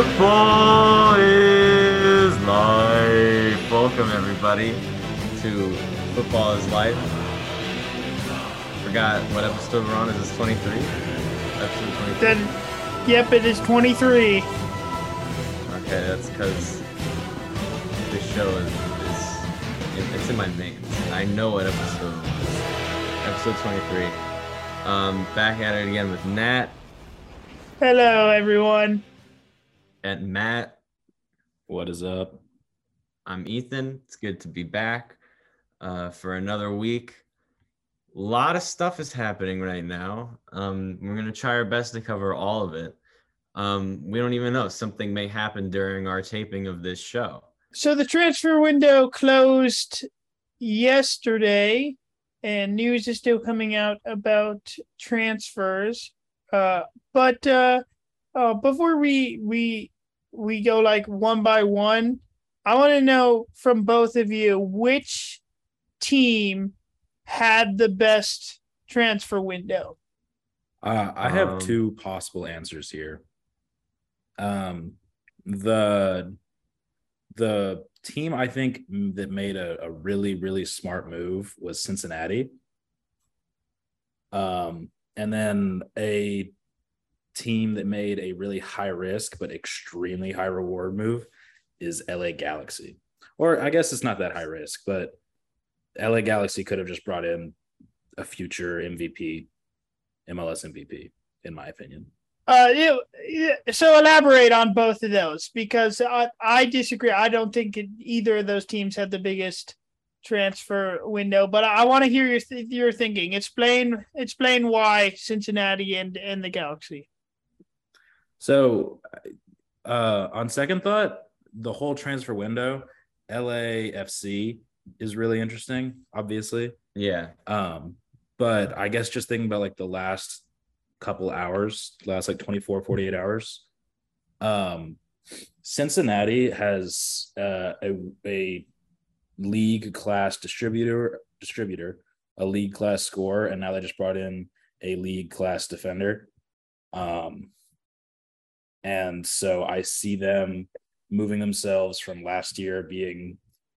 Futbol is life. Welcome everybody to Futbol is Life. Forgot what episode we're on. Is this 23? Episode 23. Then, yep, it is 23. Okay, that's because this show is, is it's in my veins. I know what episode it is. Episode 23. Um, back at it again with Nat Hello, everyone. And Matt. What is up? I'm Ethan. It's good to be back uh, for another week. A lot of stuff is happening right now. Um, we're gonna try our best to cover all of it. Um, we don't even know. Something may happen during our taping of this show. So the transfer window closed yesterday, and news is still coming out about transfers. Uh, but uh, uh, before we we we go like one by one, I want to know from both of you which team had the best transfer window. Uh, I have Um, two possible answers here. Um, the the team I think that made a, a really really smart move was Cincinnati. Um, and then a team that made a really high risk but extremely high reward move is LA Galaxy. Or I guess it's not that high risk, but LA Galaxy could have just brought in a future MVP, MLS MVP, in my opinion. Uh, yeah, so elaborate on both of those because I, I disagree. I don't think it, either of those teams had the biggest transfer window, but I, want to hear your th- your thinking. Explain explain why Cincinnati and and the Galaxy. So, uh, on second thought, the whole transfer window, LAFC is really interesting, obviously. Yeah. Um, but I guess just thinking about like the last couple hours, last like 24, 48 hours, um, Cincinnati has uh, a, a league class distributor, distributor, a league class scorer, and now they just brought in a league class defender. Um, and so I see them moving themselves from last year being,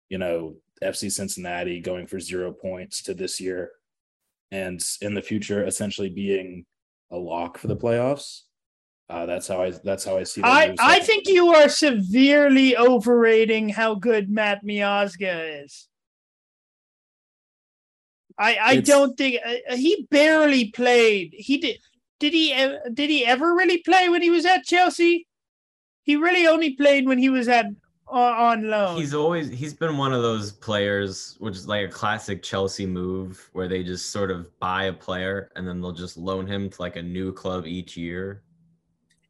you know, FC Cincinnati going for zero points to this year, and in the future essentially being a lock for the playoffs. Uh, that's how I that's how I see. I I think you are severely overrating how good Matt Miazga is. I I It's- don't think uh, he barely played. He did. Did he? Did he ever really play when he was at Chelsea? He really only played when he was at on, loan. He's always he's been one of those players, which is like a classic Chelsea move, where they just sort of buy a player and then they'll just loan him to like a new club each year.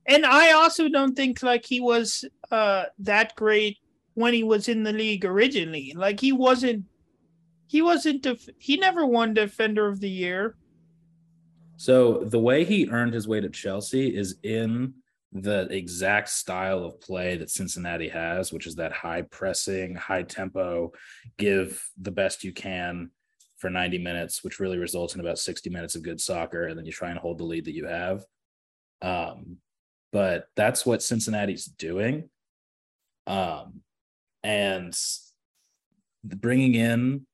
and I also don't think like he was uh that great when he was in the league originally. Like he wasn't. He wasn't. Def- he never won Defender of the Year. So the way he earned his way to Chelsea is in the exact style of play that Cincinnati has, which is that high pressing, high tempo, give the best you can for 90 minutes, which really results in about 60 minutes of good soccer, and then you try and hold the lead that you have. Um, but that's what Cincinnati's doing. Um, and bringing in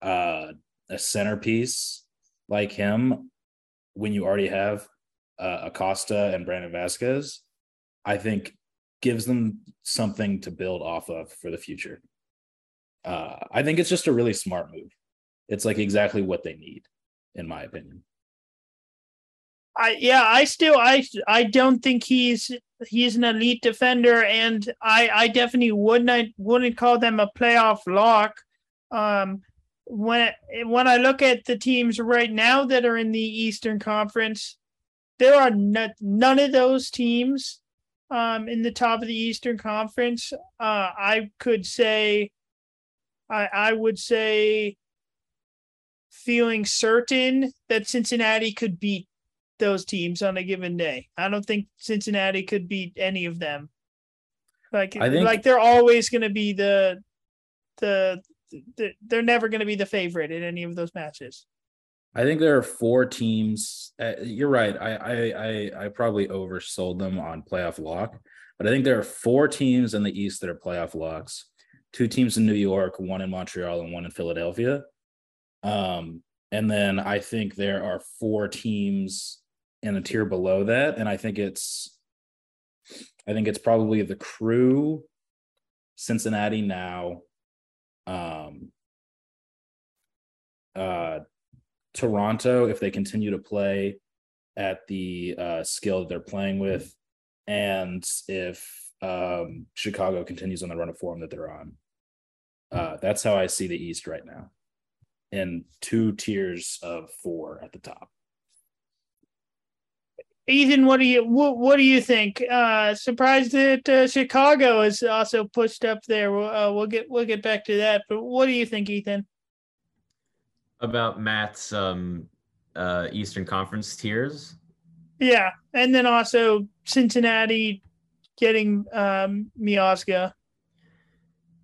uh, a centerpiece like him when you already have uh, Acosta and Brandon Vazquez, I think gives them something to build off of for the future. Uh, I think it's just a really smart move. It's like exactly what they need, in my opinion. I yeah, I still I I don't think he's he's an elite defender, and I I definitely wouldn't wouldn't call them a playoff lock. Um, when when I look at the teams right now that are in the Eastern Conference, there are not, none of those teams um in the top of the Eastern Conference. Uh, I could say, I I would say, feeling certain that Cincinnati could beat those teams on a given day. I don't think Cincinnati could beat any of them. Like I think- like they're always going to be the the they're never going to be the favorite in any of those matches. I think there are four teams. Uh, you're right. I, I I I probably oversold them on playoff lock, But I think there are four teams in the East that are playoff locks. Two teams in New York, one in Montreal, and one in Philadelphia. Um, and then I think there are four teams in a tier below that, and I think it's, I think it's probably the Crew, Cincinnati now, um, uh, Toronto if they continue to play at the uh, skill that they're playing with, and if um, Chicago continues on the run of form that they're on. Uh, that's how I see the East right now, in two tiers of four at the top. Ethan, what do you what, what do you think? Uh, surprised that uh, Chicago is also pushed up there. We'll, uh, we'll get we'll get back to that. But what do you think, Ethan? About Matt's um, uh, Eastern Conference tiers. Yeah, and then also Cincinnati getting um, Miazga.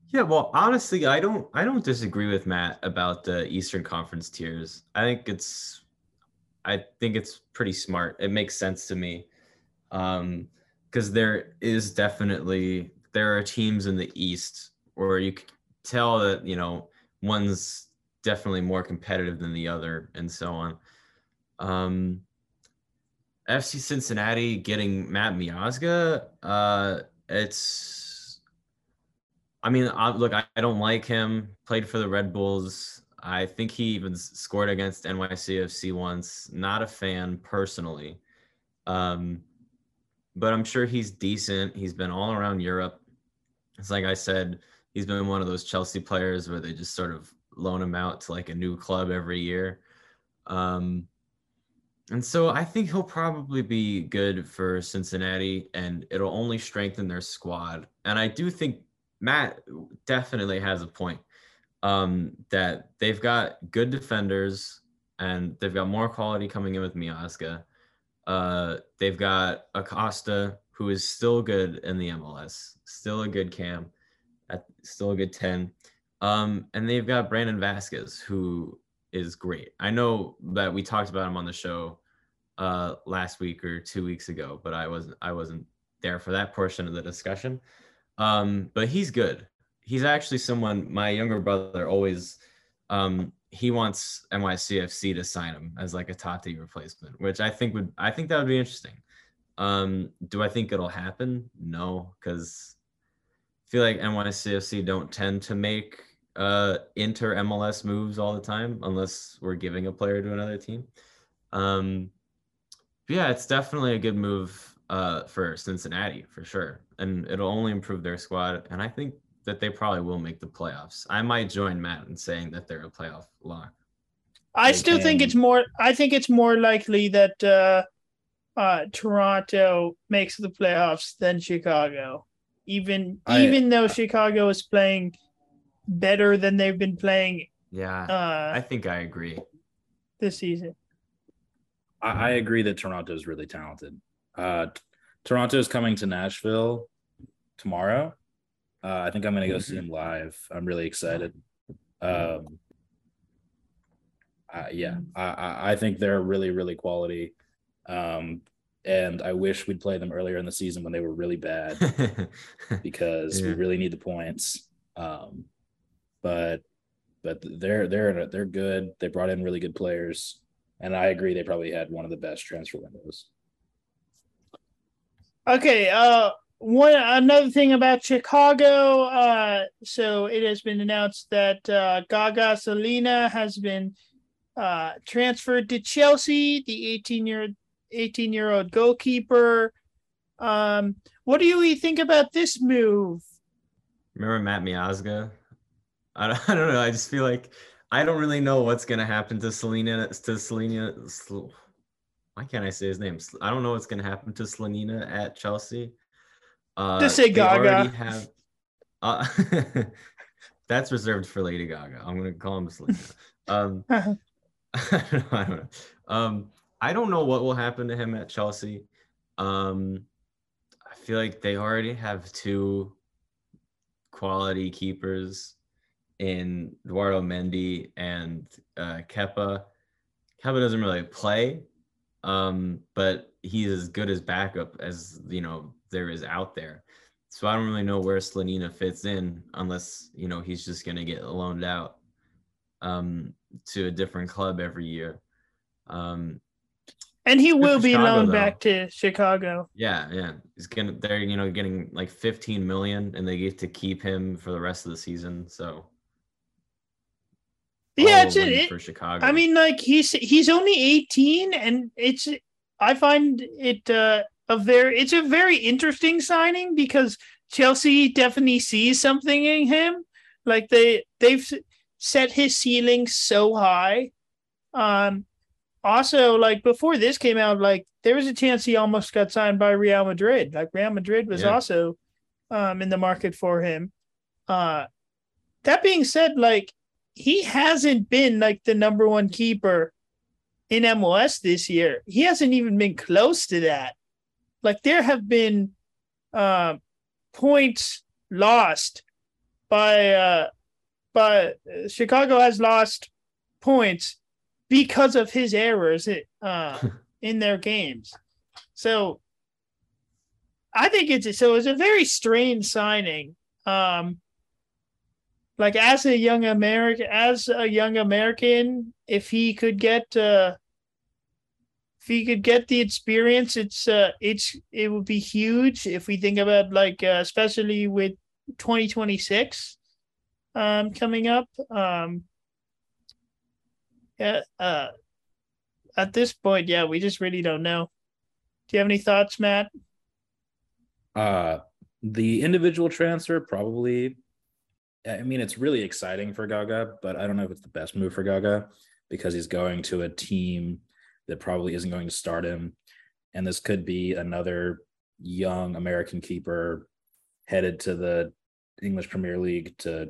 Yeah, well, honestly, I don't I don't disagree with Matt about the Eastern Conference tiers. I think it's I think it's pretty smart. It makes sense to me. Um because there is definitely there are teams in the East where you can tell that, you know, one's definitely more competitive than the other and so on. Um FC Cincinnati getting Matt Miazga, uh it's I mean, I, look, I, I don't like him. Played for the Red Bulls. I think he even scored against NYCFC once. Not a fan personally, um, but I'm sure he's decent. He's been all around Europe. It's like I said, he's been one of those Chelsea players where they just sort of loan him out to like a new club every year. Um, and so I think he'll probably be good for Cincinnati and it'll only strengthen their squad. And I do think Matt definitely has a point um, that they've got good defenders and they've got more quality coming in with Miazga. Uh, they've got Acosta, who is still good in the MLS, still a good cam, at, still a good 10. Um, and they've got Brandon Vazquez, who is great. I know that we talked about him on the show uh, last week or two weeks ago, but I wasn't I wasn't there for that portion of the discussion. Um, but he's good. He's actually someone my younger brother always um, he wants NYCFC to sign him as like a Taty replacement, which I think would I think that would be interesting. Um, do I think it'll happen? No, because I feel like NYCFC don't tend to make uh inter MLS moves all the time unless we're giving a player to another team. Um, yeah, it's definitely a good move uh, for Cincinnati for sure, and it'll only improve their squad. And I think that they probably will make the playoffs. I might join Matt in saying that they're a playoff lock. I they still can. think it's more. I think it's more likely that uh, uh, Toronto makes the playoffs than Chicago. Even I, even though Chicago is playing better than they've been playing. Yeah, uh, I think I agree. This season. I, I agree that Toronto is really talented. Uh, Toronto is coming to Nashville tomorrow. Uh, I think I'm going to go see him live. I'm really excited. Um, uh, yeah, I, I think they're really, really quality. Um, and I wish we'd play them earlier in the season when they were really bad because yeah. we really need the points. Um, but but they're they're they're good. They brought in really good players. And I agree, they probably had one of the best transfer windows. Okay. Uh, one another thing about Chicago. Uh, so it has been announced that uh, Gaga Slonina has been uh, transferred to Chelsea. The 18 year 18 year old goalkeeper. Um, what do you think about this move? Remember Matt Miazga? I don't, I don't know. I just feel like I don't really know what's gonna happen to Selena to Selena. Why can't I say his name? I don't know what's gonna happen to Slonina at Chelsea. Uh, Just say Gaga. Have, uh, that's reserved for Lady Gaga. I'm gonna call him Selena. Um, I don't know. I don't know. Um, I don't know what will happen to him at Chelsea. Um, I feel like they already have two quality keepers in Eduardo Mendy and uh, Kepa. Kepa doesn't really play, um, but he's as good as backup as you know there is out there. So I don't really know where Slanina fits in unless you know he's just gonna get loaned out um, to a different club every year. Um, and he will be Chicago, loaned though. back to Chicago. yeah, yeah, he's gonna they're you know getting like 15 million and they get to keep him for the rest of the season. So Yeah, it's it, for Chicago. I mean, like he's he's only 18, and it's I find it uh, a very it's a very interesting signing because Chelsea definitely sees something in him. Like they they've set his ceiling so high. Um, also, like before this came out, like there was a chance he almost got signed by Real Madrid. Like Real Madrid was Yeah. also um in the market for him. Uh, that being said, like he hasn't been like the number one keeper in MLS this year. He hasn't even been close to that. Like there have been uh, points lost by uh, by Chicago has lost points because of his errors uh, in their games. So I think it's so it's a very strange signing. Um, like as a young American, as a young American, if he could get, uh, if he could get the experience, it's, uh, it's, it would be huge if we think about like, uh, especially with 2026, um, coming up. Um, yeah, uh, at this point, yeah, we just really don't know. Do you have any thoughts, Matt? Uh the individual transfer probably I mean it's really exciting for Gaga, but I don't know if it's the best move for Gaga because he's going to a team that probably isn't going to start him. And this could be another young American keeper headed to the English Premier League to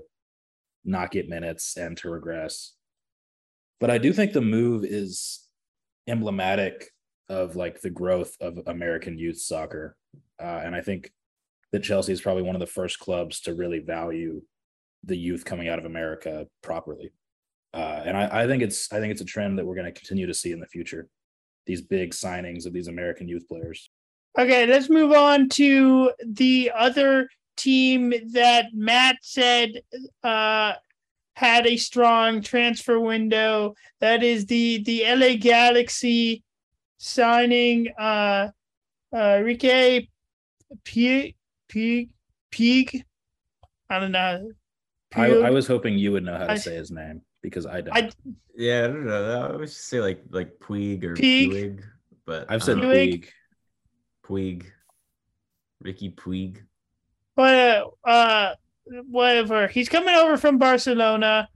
not get minutes and to regress. But I do think the move is emblematic of like the growth of American youth soccer. Uh, and I think that Chelsea is probably one of the first clubs to really value the youth coming out of America properly. Uh, and I, I think it's I think it's a trend that we're going to continue to see in the future. These big signings of these American youth players. Okay, let's move on to the other team that Matt said uh, had a strong transfer window. That is the the LA Galaxy signing uh, uh, Rike Pig Pig Pig. I don't know. I, I was hoping you would know how to say his name because I don't. I- yeah, I don't know. I would just say like like Puig or Puig. Puig, but I've said I don't Puig. Puig. Puig, Riqui Puig. But uh, uh, whatever. He's coming over from Barcelona,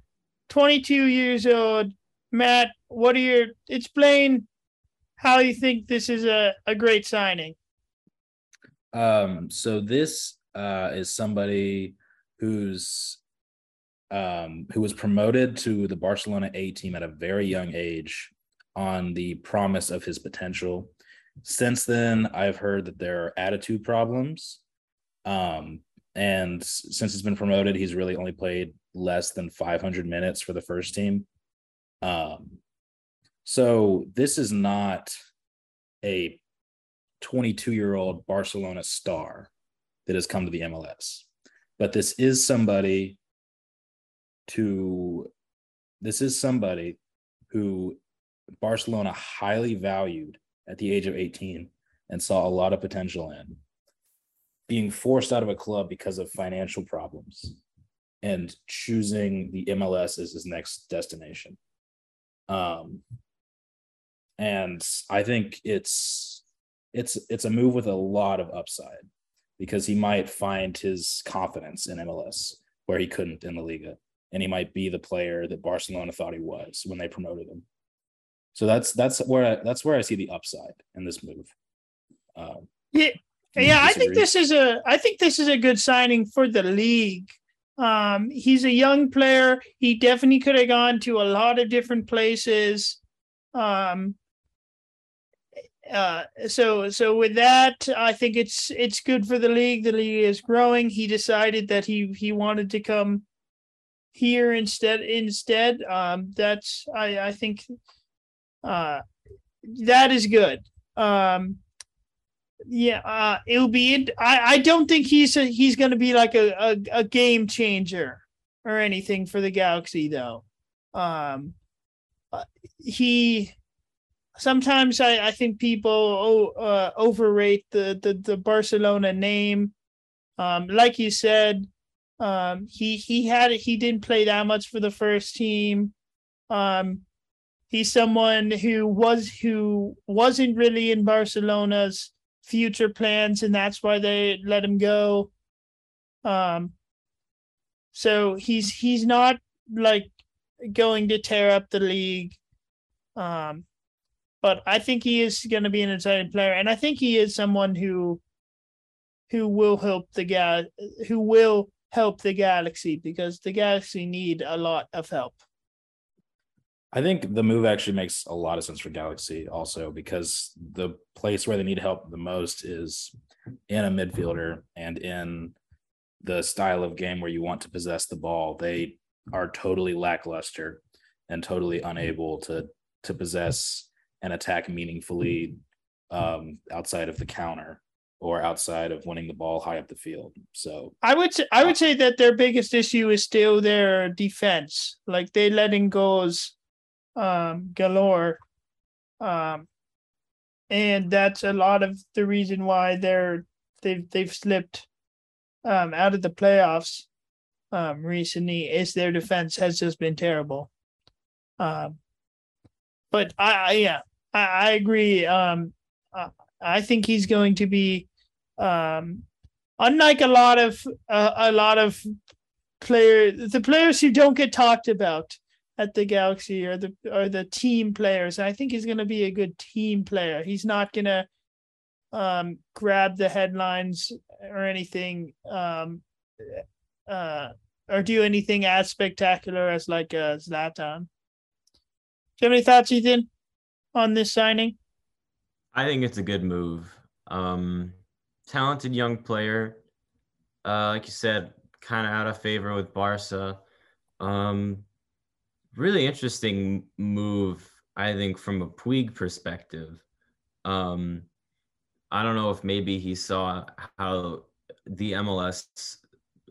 22 years old. Matt, what are your explain how you think this is a, a great signing? Um, so this uh, is somebody who's um, who was promoted to the Barcelona A team at a very young age on the promise of his potential. Since then, I've heard that there are attitude problems. Um, and since he's been promoted, he's really only played less than 500 minutes for the first team. Um, so this is not a 22 year old Barcelona star that has come to the MLS. But this is somebody to this is somebody who Barcelona highly valued at the age of 18 and saw a lot of potential in being forced out of a club because of financial problems and choosing the MLS as his next destination. Um, and I think it's it's it's a move with a lot of upside because he might find his confidence in MLS where he couldn't in the Liga, and he might be the player that Barcelona thought he was when they promoted him. So that's that's where I, that's where I see the upside in this move. Um, Yeah, yeah, I think this is a I think this is a good signing for the league. Um, he's a young player. He definitely could have gone to a lot of different places. Um, uh, so so with that, I think it's it's good for the league. The league is growing. He decided that he he wanted to come here instead. Instead, um, that's I I think uh, that is good. Um, yeah, uh, it'll be. I I don't think he's a, he's to be like a, a a game changer or anything for the Galaxy though. Um, uh, he sometimes I, I think people uh, overrate the, the the Barcelona name. Um, like you said, um, he he had he didn't play that much for the first team. Um, he's someone who was who wasn't really in Barcelona's future plans, and that's why they let him go. Um, so he's he's not like going to tear up the league. Um, but I think he is going to be an exciting player, and I think he is someone who who will help the guy who will help the galaxy because the galaxy need a lot of help. I think the move actually makes a lot of sense for Galaxy also because the place where they need help the most is in a midfielder and in the style of game where you want to possess the ball. They are totally lackluster and totally unable to to possess and attack meaningfully um, outside of the counter or outside of winning the ball high up the field. So I would say, I would say that their biggest issue is still their defense. Like they letting goals um, galore. Um, and that's a lot of the reason why they're they've they've slipped um, out of the playoffs um, recently is their defense has just been terrible. Um, but I, I yeah I, I agree. Um, uh, I think he's going to be um, unlike a lot of uh, a lot of players the players who don't get talked about at the Galaxy or the or the team players. I think he's going to be a good team player. He's not going to um, grab the headlines or anything um, uh, or do anything as spectacular as like uh, Zlatan. Do you have any thoughts, Ethan, on this signing? I think it's a good move. Um, talented young player. Uh, like you said, kind of out of favor with Barca. Um, really interesting move, I think, from a Puig perspective. Um, I don't know if maybe he saw how the MLS,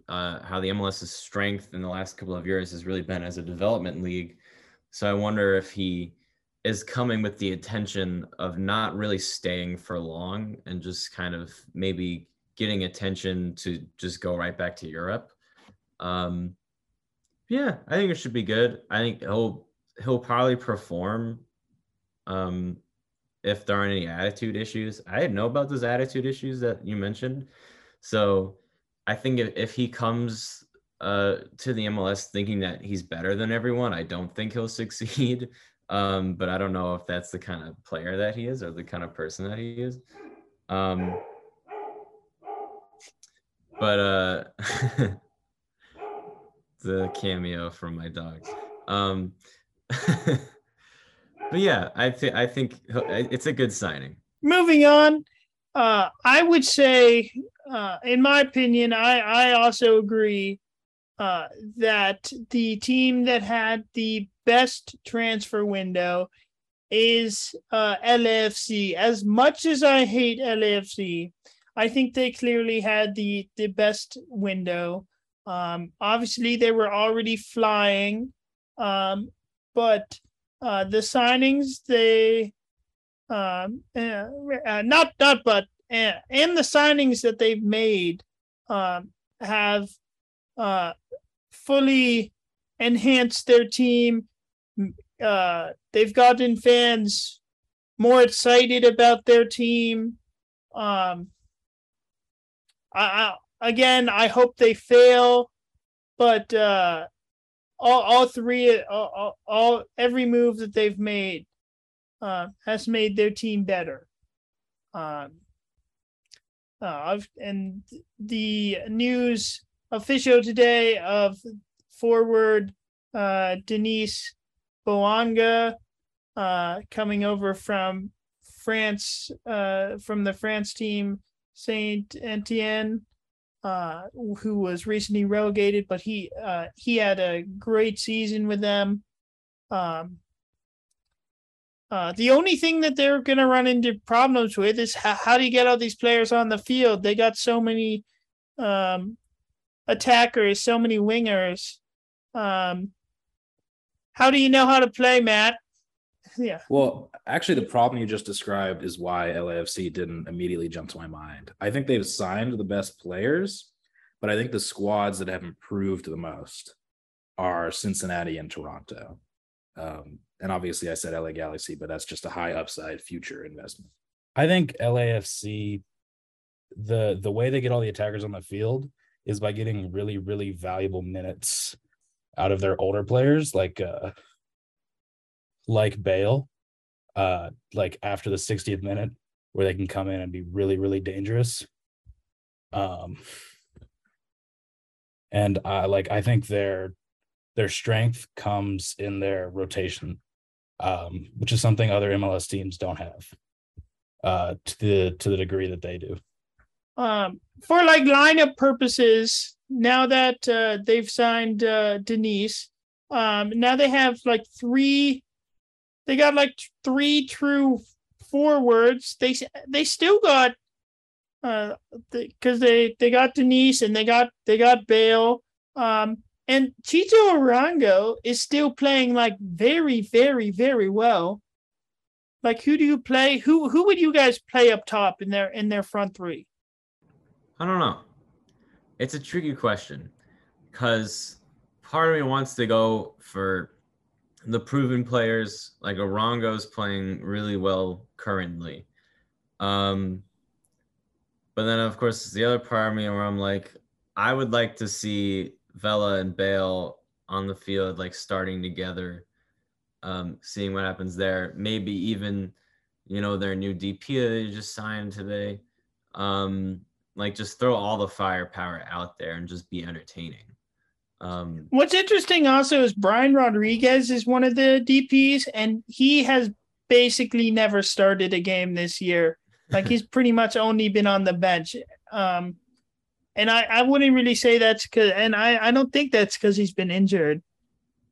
uh, how the MLS's strength in the last couple of years has really been as a development league. So I wonder if he is coming with the intention of not really staying for long and just kind of maybe getting attention to just go right back to Europe. Um, yeah, I think it should be good. I think he'll he'll probably perform um if there aren't any attitude issues. I didn't know about those attitude issues that you mentioned. So I think if, if he comes uh to the MLS thinking that he's better than everyone, I don't think he'll succeed. Um, but I don't know if that's the kind of player that he is or the kind of person that he is. Um but uh the cameo from my dogs. Um, but yeah, I think I think it's a good signing. Moving on, uh, I would say, uh, in my opinion, I I also agree uh, that the team that had the best transfer window is uh, LAFC. As much as I hate LAFC, I think they clearly had the the best window. Um, obviously, they were already flying, um, but uh, the signings they um, uh, uh, not not but uh, and the signings that they've made um, have uh, fully enhanced their team. Uh, they've gotten fans more excited about their team. Um, I, again, I hope they fail, but uh, all all three, all, all, every move that they've made uh, has made their team better. Um, uh, and the news official today of forward uh, Denis Bouanga uh, coming over from France, uh, from the France team Saint Etienne uh, who was recently relegated, but he uh, he had a great season with them. Um, Uh, the only thing that they're going to run into problems with is how, how do you get all these players on the field? They got so many um, attackers, so many wingers. Um, how do you know how to play, Matt? Yeah. Well, actually, the problem you just described is why LAFC didn't immediately jump to my mind. I think they've signed the best players, but I think the squads that have improved the most are Cincinnati and Toronto. Um, and obviously, I said LA Galaxy, but that's just a high upside future investment. I think LAFC, the the way they get all the attackers on the field is by getting really really valuable minutes out of their older players, like uh, like Bale, uh, like after the 60th minute, where they can come in and be really really dangerous. Um, and I like I think their their strength comes in their rotation, um, which is something other MLS teams don't have uh, to the to the degree that they do. Um, for like lineup purposes, now that uh, they've signed uh, Denise, um, now they have like three. They got like three true forwards. They they still got uh because they they got Denise and they got they got Bale. Um, and Chicho Arango is still playing like very, very, very well. Like who do you play? Who who would you guys play up top in their in their front three? I don't know. It's a tricky question because part of me wants to go for the proven players like Arango's playing really well currently. Um, but then of course the other part of me where I'm like, I would like to see Vela and Bale on the field, like starting together, um, seeing what happens there. Maybe even, you know, their new DP that they just signed today. Um, like just throw all the firepower out there and just be entertaining. Um, What's interesting also is Brian Rodriguez is one of the DPs, and he has basically never started a game this year. Like he's pretty much only been on the bench. Um, and I, I wouldn't really say that's because, and I, I don't think that's because he's been injured.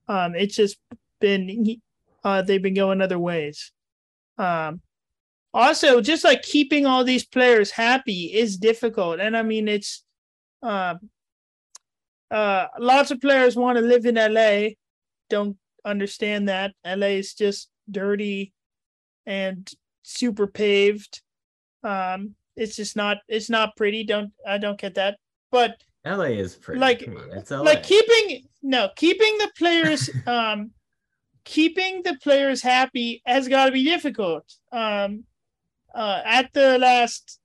Um, it's just been, uh, they've been going other ways. Um, also, just like keeping all these players happy is difficult, and I mean it's, uh, uh, lots of players want to live in LA, don't understand that LA is just dirty and super paved. Um, it's just not it's not pretty. Don't I don't get that. But LA is pretty. Like it's LA. like keeping no keeping the players um keeping the players happy has got to be difficult. Um, uh, at the last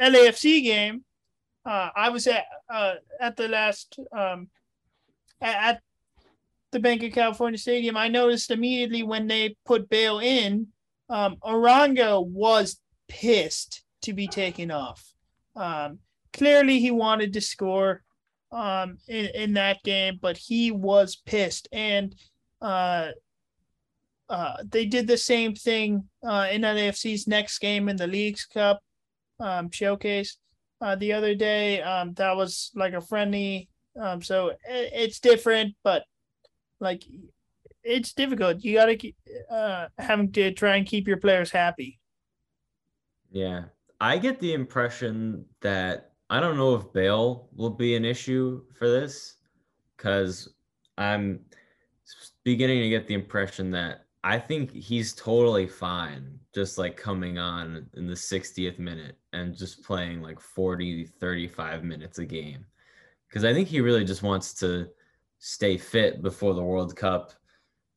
LAFC game, uh, I was at uh, at the last um, at, the Bank of California Stadium. I noticed immediately when they put Bale in, um, Arango was pissed to be taken off. Um, clearly, he wanted to score um, in, in that game, but he was pissed. And uh, uh, they did the same thing uh, in LAFC's next game in the Leagues Cup um, showcase uh, the other day. Um, that was like a friendly. Um, so it, it's different, but like it's difficult. You got to keep uh, having to try and keep your players happy. Yeah, I get the impression that I don't know if Bale will be an issue for this because I'm beginning to get the impression that I think he's totally fine just like coming on in the 60th minute and just playing like 40, 35 minutes a game. Because I think he really just wants to stay fit before the World Cup,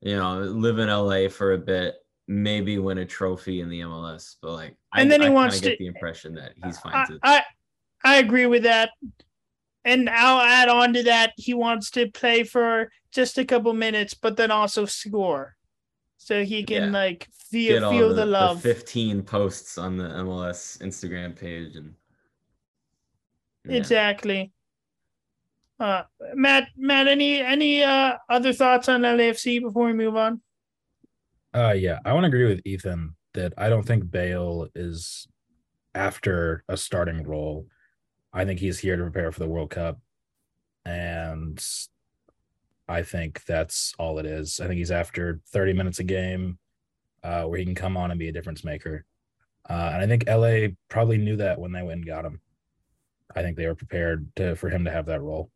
you know, live in LA for a bit maybe win a trophy in the MLS, but like, and I, then he I wants to get the impression that he's fine. I, to... I I agree with that, and I'll add on to that. He wants to play for just a couple minutes, but then also score, so he can yeah. like feel feel the, the love. The Fifteen posts on the MLS Instagram page and yeah. exactly. Uh, Matt, Matt, any any uh, other thoughts on LAFC before we move on? Uh, yeah, I want to agree with Ethan that I don't think Bale is after a starting role. I think he's here to prepare for the World Cup, and I think that's all it is. I think he's after 30 minutes a game, uh, where he can come on and be a difference maker. Uh, and I think LA probably knew that when they went and got him. I think they were prepared to, for him to have that role.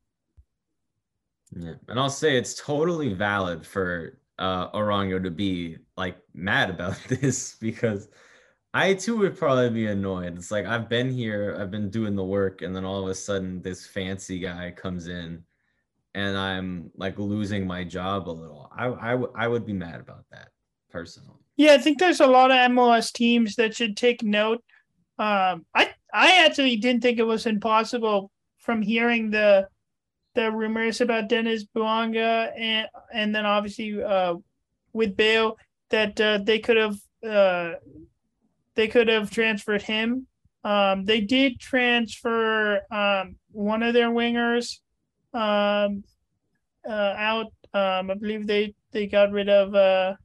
Yeah, and I'll say it's totally valid for uh, Arango to be like mad about this because I too would probably be annoyed. It's like I've been here, I've been doing the work, and then all of a sudden this fancy guy comes in, and I'm like losing my job a little. I I, w- I would be mad about that personally. Yeah, I think there's a lot of MLS teams that should take note. Um, I I actually didn't think it was impossible from hearing the the rumors about Denis Bouanga and and then obviously uh, with Bale that uh, they could have uh, they could have transferred him. Um, they did transfer um, one of their wingers um, uh, out. Um, I believe they they got rid of uh,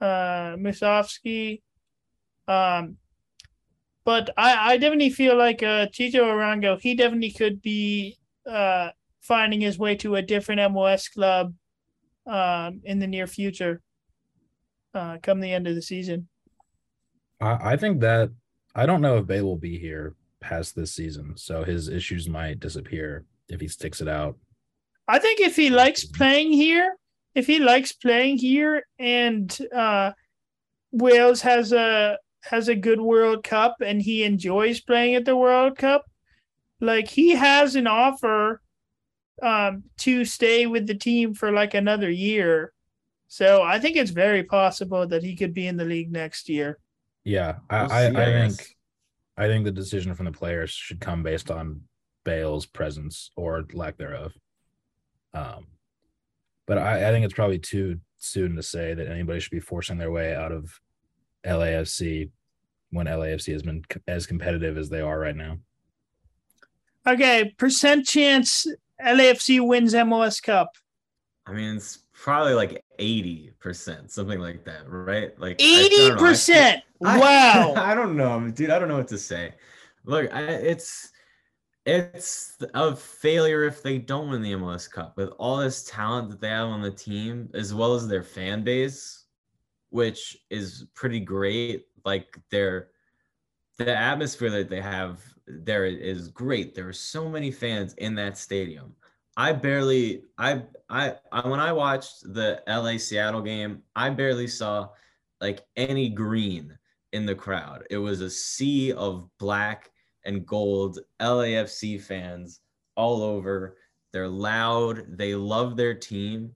uh, Musovski. Um, but I, I definitely feel like uh, Chicho Arango, he definitely could be uh, finding his way to a different MLS club um, in the near future, uh, come the end of the season. I, I think that I don't know if Bale will be here past this season, so his issues might disappear if he sticks it out. I think if he likes playing here, if he likes playing here, and uh, Wales has a has a good World Cup and he enjoys playing at the World Cup, like he has an offer um, to stay with the team for like another year. So I think it's very possible that he could be in the league next year. Yeah, I, I, I I think. I think the decision from the players should come based on Bale's presence or lack thereof. Um, but I, I think it's probably too soon to say that anybody should be forcing their way out of LAFC when LAFC has been c- as competitive as they are right now. Okay, percent chance LAFC wins MLS Cup. I mean, it's probably like eighty percent, something like that, right? Like I- I Eighty don't know, I feel- percent. I- Wow. I don't know, dude. I don't know what to say. Look, I, it's it's a failure if they don't win the MLS Cup with all this talent that they have on the team, as well as their fan base, which is pretty great. Like their the atmosphere that they have there is great. There are so many fans in that stadium. I barely I I, I when I watched the LA Seattle game, I barely saw like any green in the crowd. It was a sea of black and gold LAFC fans all over. They're loud, they love their team.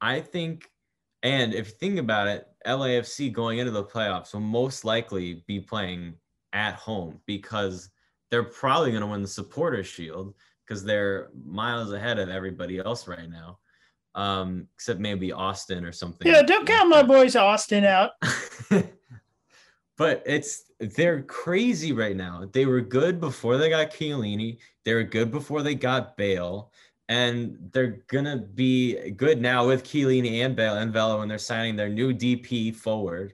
I think and if you think about it, LAFC going into the playoffs will most likely be playing at home because they're probably going to win the supporter shield because they're miles ahead of everybody else right now um except maybe austin or something Yeah, don't count my boys Austin out. but it's they're crazy right now they were good before they got Chiellini. they were good before they got bale and they're gonna be good now with Chiellini and Bale and Vela when they're signing their new DP forward.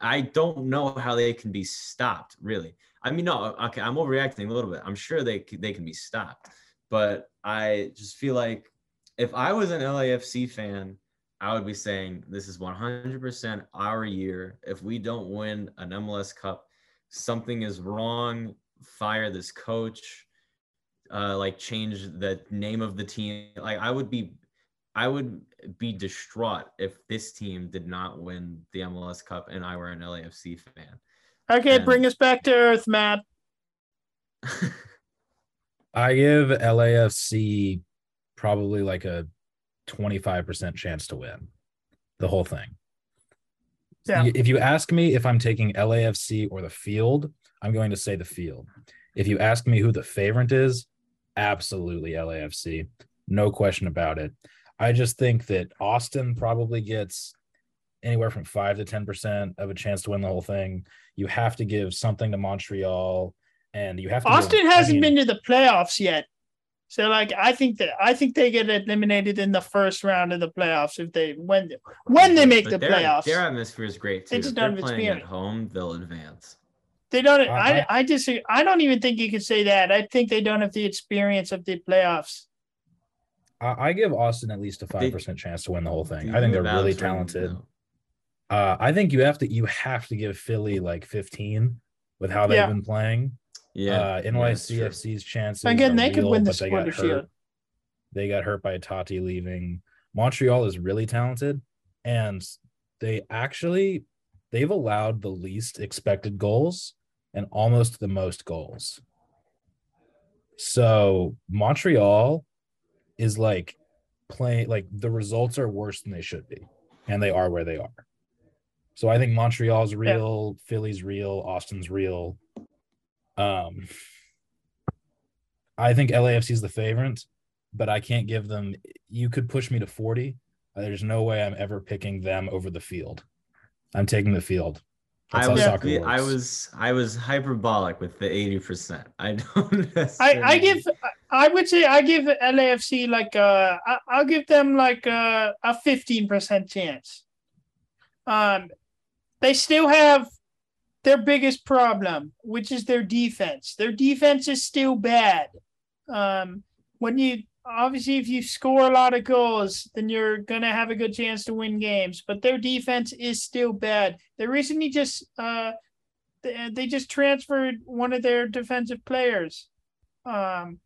I don't know how they can be stopped, really. I mean, no, okay, I'm overreacting a little bit. I'm sure they they can be stopped, but I just feel like if I was an LAFC fan, I would be saying this is 100% our year. If we don't win an MLS Cup, something is wrong. Fire this coach. Uh, like change the name of the team. Like I would be, I would be distraught if this team did not win the MLS Cup and I were an LAFC fan. Okay, And- bring us back to earth, Matt. I give LAFC probably like a 25% chance to win the whole thing. Yeah. If you ask me if I'm taking LAFC or the field, I'm going to say the field. If you ask me who the favorite is, absolutely LAFC. No question about it. I just think that Austin probably gets anywhere from 5 to 10% of a chance to win the whole thing. You have to give something to Montreal and you have to Austin I hasn't mean- been to the playoffs yet. So like I think that I think they get eliminated in the first round of the playoffs if they when when they make But the their, playoffs. Their atmosphere is great They too. just If they're don't have playing at experience. home, they'll advance. They don't. Uh, I I- I disagree. I don't even think you could say that. I think they don't have the experience of the playoffs. I, I give Austin at least a five percent chance to win the whole thing. I think they're really vouch them? talented. Uh, I think you have to you have to give Philly like 15 with how they've Yeah. been playing. Yeah. uh, yeah. NYCFC's chances Again, are they could win the but they Supporter Shield. They got hurt by Taty leaving. Montreal is really talented, and they actually they've allowed the least expected goals and almost the most goals. So Montreal is like playing like the results are worse than they should be, and they are where they are. So I think Montreal's real, Philly's real, Austin's real. Um, I think LAFC is the favorite, but I can't give them. You could push me to forty. Uh, There's no way I'm ever picking them over the field. I'm taking the field. That's I was, soccer I was I was hyperbolic with the 80%. I don't I, I give I would say I give LAFC like uh I, I'll give them like uh, a fifteen percent chance. Um, they still have their biggest problem, which is their defense. Their defense is still bad. Um, when you obviously if you score a lot of goals, then you're gonna have a good chance to win games. But their defense is still bad. They recently just uh they, they just transferred one of their defensive players. Um,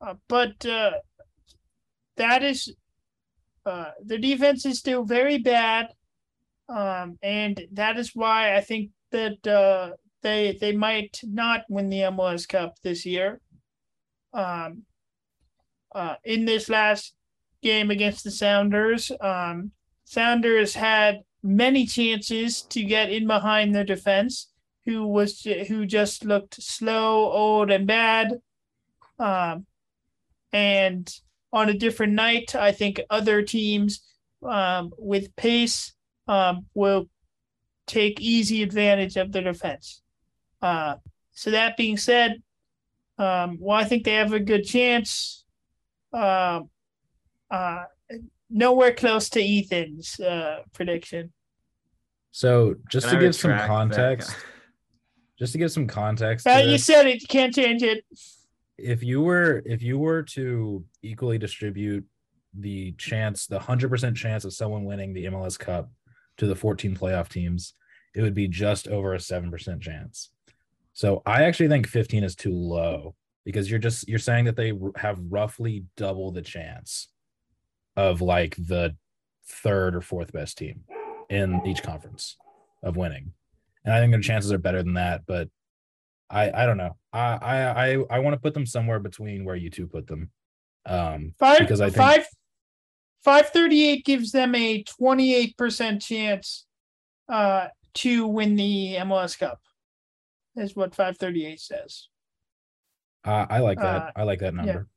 uh, but uh, that is uh, the defense is still very bad, um, and that is why I think that uh, they they might not win the MLS Cup this year. Um, uh, in this last game against the Sounders, um, Sounders had many chances to get in behind their defense, who was who just looked slow, old, and bad. Um, and on a different night, I think other teams um, with pace um, will take easy advantage of the defense. Uh, so that being said, um, well, I think they have a good chance. Um, uh, nowhere close to Ethan's uh, prediction. So just Can to I give some retract that? context, just to give some context, Uh, you this, said it. You can't change it. if you were if you were to equally distribute the chance, the hundred percent chance of someone winning the MLS Cup to the 14 playoff teams, it would be just over a seven percent chance. So I actually think 15 is too low because you're just you're saying that they have roughly double the chance of like the third or fourth best team in each conference of winning. And I think their chances are better than that, but I I don't know. I I I, I want to put them somewhere between where you two put them. Um Five because I think five five thirty eight gives them a twenty eight percent chance uh to win the MLS Cup. Is what five thirty eight says. uh, I like that. Uh, I like that number.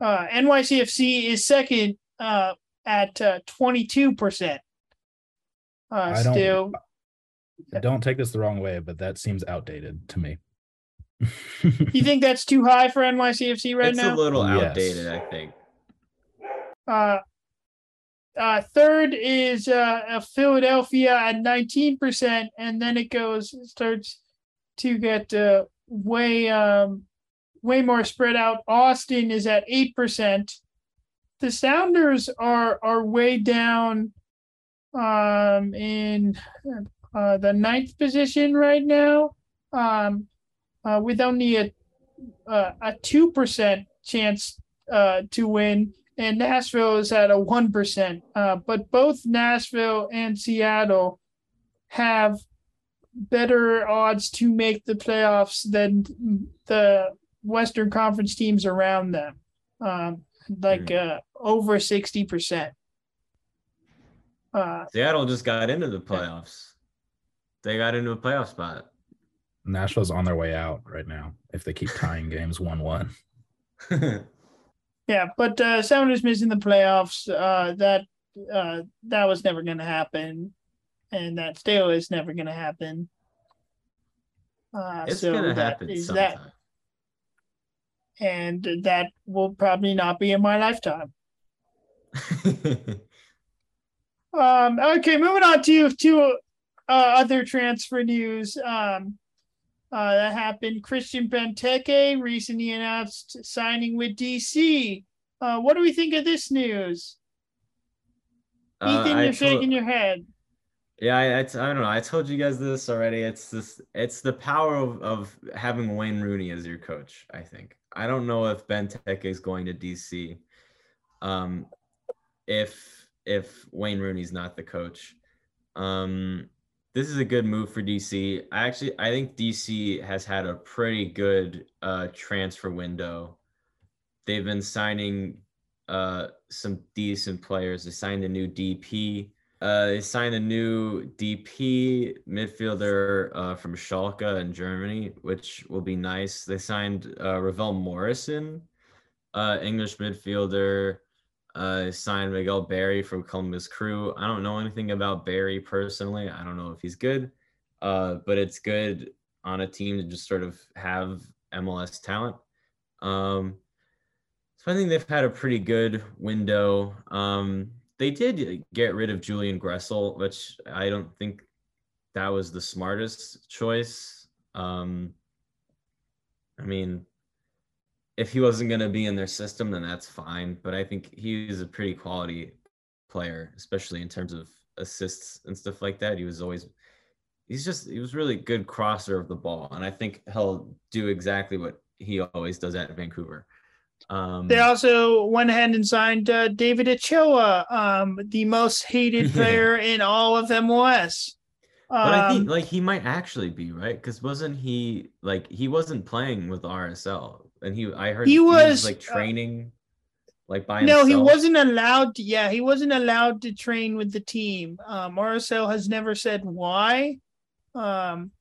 Uh NYCFC is second uh at twenty two percent. Uh I don't- still Don't take this the wrong way, but that seems outdated to me. you think that's too high for NYCFC right it's now? It's a little Yes. outdated, I think. Uh, uh, third is uh, uh, Philadelphia at 19%, and then it goes starts to get uh, way um, way more spread out. Austin is at 8%. The Sounders are are way down um, in uh, the ninth position right now, um, with only a a two percent chance to win and Nashville is at a one percent. Uh, but both Nashville and Seattle have better odds to make the playoffs than the Western Conference teams around them, um, like uh, over sixty percent. Uh, Seattle just got into the playoffs. They got into a playoff spot. Nashville's on their way out right now if they keep tying games one one. yeah, but uh, Sounders missing the playoffs. Uh, that uh, that was never going to happen, and that still is never going to happen. Uh, it's so gonna that happen is that, sometime. and that will probably not be in my lifetime. Um, okay, moving on to to uh, other transfer news. Um, uh, that happened. Christian Benteke recently announced signing with DC. Uh, what do we think of this news? Uh, Ethan, I you're shaking your head. Yeah, I, I, I don't know. I told you guys this already. It's this. It's the power of, of having Wayne Rooney as your coach. I think. I don't know if Benteke is going to DC. Um, if if Wayne Rooney's not the coach, um, this is a good move for DC. I actually I think DC has had a pretty good uh, transfer window. They've been signing uh, some decent players. They signed a new DP. Uh, they signed a new DP midfielder uh, from Schalke in Germany, which will be nice. They signed uh, Ravel Morrison, uh, English midfielder. Uh, signed Miguel Berry from Columbus Crew. I don't know anything about Berry personally. I don't know if he's good, uh, but it's good on a team to just sort of have MLS talent. Um, so I think they've had a pretty good window. Um, they did get rid of Julian Gressel, which I don't think that was the smartest choice. Um, I mean, if he wasn't going to be in their system, then that's fine. But I think he's a pretty quality player, especially in terms of assists and stuff like that. He was always, he's just, he was really good crosser of the ball. And I think he'll do exactly what he always does at Vancouver. Um, they also went ahead and signed uh, David Ochoa, um, the most hated player in all of MLS. Um, but I think um, like he might actually be right because wasn't he like he wasn't playing with RSL and he I heard he, he was, was, like uh, training uh, like by no he wasn't allowed to, yeah he wasn't allowed to train with the team. Um, RSL has never said why. Um,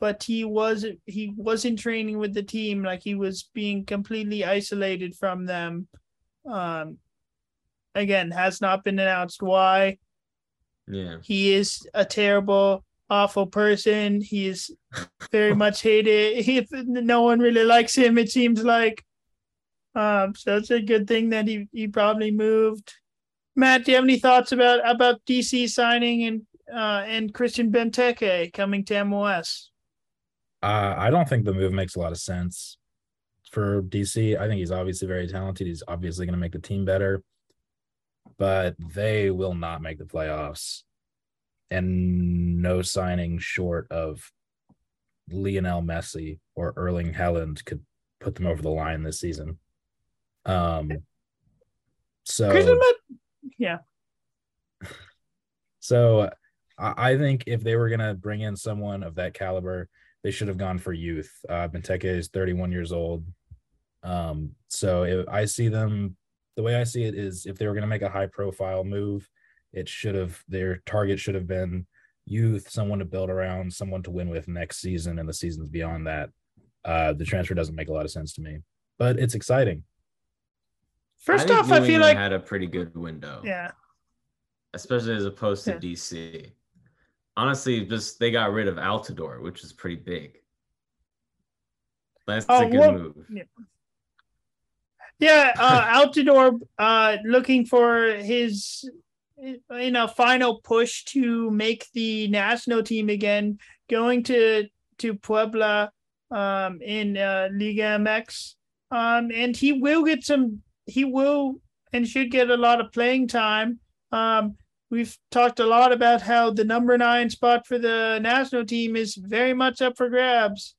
but he was he wasn't training with the team like he was being completely isolated from them um again has not been announced why yeah he is a terrible awful person he is very much hated he, no one really likes him it seems like um so it's a good thing that he he probably moved matt do you have any thoughts about about dc signing and uh and christian benteke coming to MLS uh, I don't think the move makes a lot of sense for DC. I think he's obviously very talented. He's obviously going to make the team better, but they will not make the playoffs. And no signing short of Lionel Messi or Erling Haaland could put them over the line this season. Um, so yeah. So I think if they were gonna bring in someone of that caliber, they should have gone for youth. Uh, Benteke is 31 years old. Um, so if I see them, the way I see it is if they were going to make a high profile move, it should have, their target should have been youth, someone to build around, someone to win with next season and the seasons beyond that. Uh, the transfer doesn't make a lot of sense to me, but it's exciting. First I off, New I feel England like had a pretty good window. Yeah. Especially as opposed to yeah. DC honestly, just they got rid of Altidore, which is pretty big. That's oh, a good well, move. Yeah, yeah uh, Altidore uh, looking for his you a final push to make the national team again, going to to Puebla um, in uh, Liga MX, um, and he will get some. He will and should get a lot of playing time. Um, we've talked a lot about how the number nine spot for the national team is very much up for grabs.